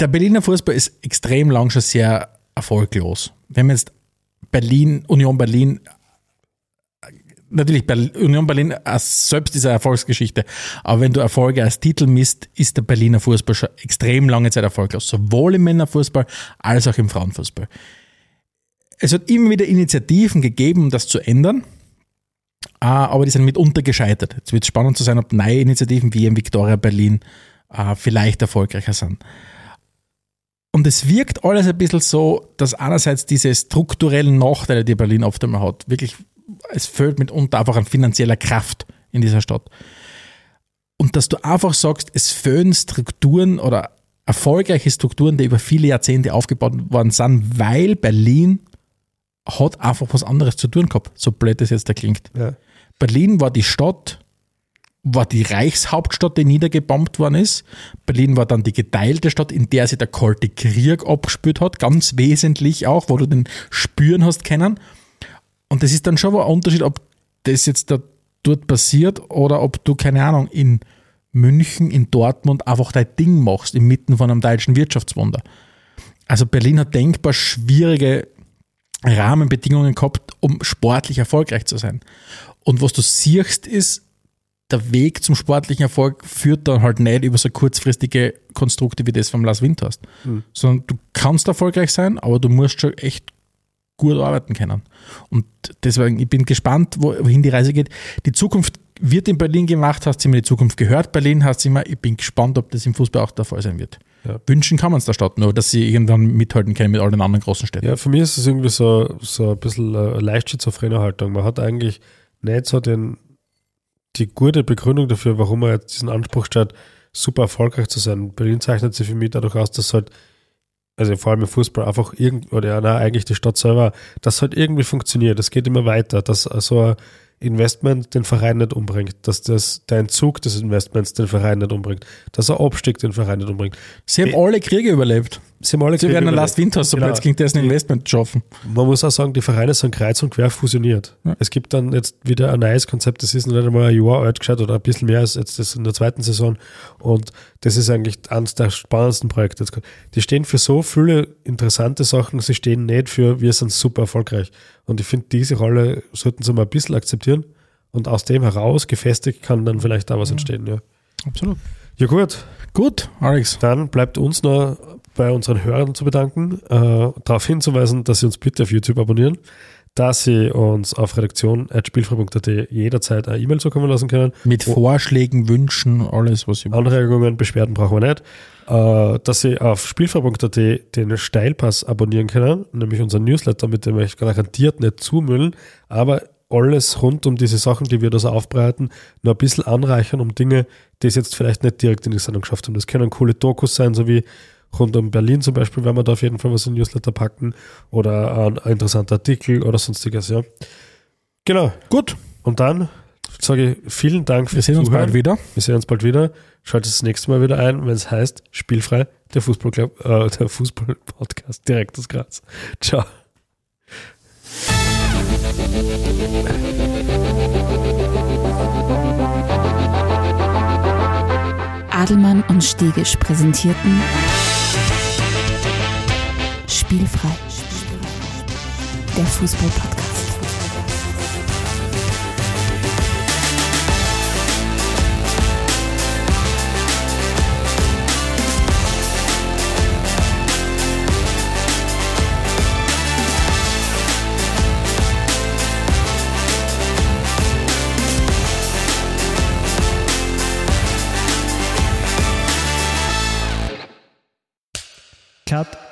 S2: Der Berliner Fußball ist extrem lang schon sehr erfolglos. Wenn man jetzt Berlin, Union Berlin, natürlich Union Berlin selbst ist eine Erfolgsgeschichte, aber wenn du Erfolge als Titel misst, ist der Berliner Fußball schon extrem lange Zeit erfolglos, sowohl im Männerfußball als auch im Frauenfußball. Es hat immer wieder Initiativen gegeben, um das zu ändern, Ah, aber die sind mitunter gescheitert. Jetzt wird es spannend zu sein, ob neue Initiativen wie in Victoria Berlin äh, vielleicht erfolgreicher sind. Und es wirkt alles ein bisschen so, dass einerseits diese strukturellen Nachteile, die Berlin oft einmal hat, wirklich, es fehlt mitunter einfach an finanzieller Kraft in dieser Stadt. Und dass du einfach sagst, es fehlen Strukturen oder erfolgreiche Strukturen, die über viele Jahrzehnte aufgebaut worden sind, weil Berlin hat einfach was anderes zu tun gehabt, so blöd das jetzt da klingt.
S1: Ja.
S2: Berlin war die Stadt, war die Reichshauptstadt, die niedergebombt worden ist. Berlin war dann die geteilte Stadt, in der sich der Kalte Krieg abgespielt hat, ganz wesentlich auch, wo du den spüren hast können. Und das ist dann schon ein Unterschied, ob das jetzt da dort passiert oder ob du, keine Ahnung, in München, in Dortmund einfach dein Ding machst, inmitten von einem deutschen Wirtschaftswunder. Also Berlin hat denkbar schwierige Rahmenbedingungen gehabt, um sportlich erfolgreich zu sein. Und was du siehst, ist, der Weg zum sportlichen Erfolg führt dann halt nicht über so kurzfristige Konstrukte wie das vom Lars Windhorst. Sondern du kannst erfolgreich sein, aber du musst schon echt gut arbeiten können. Und deswegen, ich bin gespannt, wo- wohin die Reise geht. Die Zukunft wird in Berlin gemacht, hast du immer die Zukunft gehört. Berlin hast du immer, ich bin gespannt, ob das im Fußball auch der Fall sein wird.
S1: Ja.
S2: Wünschen kann man es der Stadt nur, dass sie irgendwann mithalten können mit all den anderen großen Städten.
S1: Ja, für mich ist es irgendwie so, so ein bisschen eine leicht schizophrene Haltung. Man hat eigentlich nicht so den, die gute Begründung dafür, warum man jetzt diesen Anspruch stellt, super erfolgreich zu sein. Berlin zeichnet sich für mich dadurch aus, dass halt, also vor allem im Fußball einfach irgend, oder ja, nein, eigentlich die Stadt selber, das halt irgendwie funktioniert. Es geht immer weiter, dass so ein Investment den Verein nicht umbringt, dass das, der Entzug des Investments den Verein nicht umbringt, dass ein Abstieg den Verein nicht umbringt.
S2: Sie haben alle Kriege überlebt.
S1: Sie haben alle
S2: Sie werden ein
S1: überlebt.
S2: Last Winter, so
S1: Genau.
S2: plötzlich ging dessen Investment schaffen.
S1: Man muss auch sagen, die Vereine sind kreuz und quer fusioniert.
S2: Ja.
S1: Es gibt dann jetzt wieder ein neues Konzept, das ist noch nicht einmal ein Jahr alt geschaut oder ein bisschen mehr als jetzt das in der zweiten Saison. Und das ist eigentlich eines der spannendsten Projekte. jetzt. Die stehen für so viele interessante Sachen, sie stehen nicht für, wir sind super erfolgreich. Und ich finde, diese Rolle sollten sie mal ein bisschen akzeptieren. Und aus dem heraus, gefestigt, kann dann vielleicht da was entstehen. Ja,
S2: Absolut.
S1: ja gut,
S2: Gut, Alex.
S1: dann bleibt uns noch bei unseren Hörern zu bedanken, äh, darauf hinzuweisen, dass sie uns bitte auf YouTube abonnieren, dass Sie uns auf redaktion.spielfrei.at jederzeit eine E-Mail zukommen lassen können.
S2: Mit Vorschlägen, Wünschen, alles, was Sie
S1: Anregungen, Beschwerden brauchen wir nicht. Äh, dass Sie auf spielfrei.at den Steilpass abonnieren können, nämlich unseren Newsletter, mit dem wir euch garantiert nicht zumüllen, aber alles rund um diese Sachen, die wir da so aufbereiten, noch ein bisschen anreichern um Dinge, die es jetzt vielleicht nicht direkt in die Sendung geschafft haben. Das können coole Dokus sein, so wie rund um Berlin zum Beispiel, werden wir da auf jeden Fall was in Newsletter packen oder ein interessanter Artikel oder sonstiges, ja. Genau.
S2: Gut,
S1: Und dann sage ich vielen Dank
S2: wir
S1: fürs
S2: sehen uns
S1: Zuhören.
S2: bald wieder.
S1: Wir sehen uns bald wieder. Schaltet das nächste Mal wieder ein, wenn es heißt Spielfrei, der Fußballclub, äh, der Fußball-Podcast direkt aus Graz. Ciao.
S3: Adelmann und Stegisch präsentierten Spielfrei. Der Fußball-Podcast.
S5: Cut.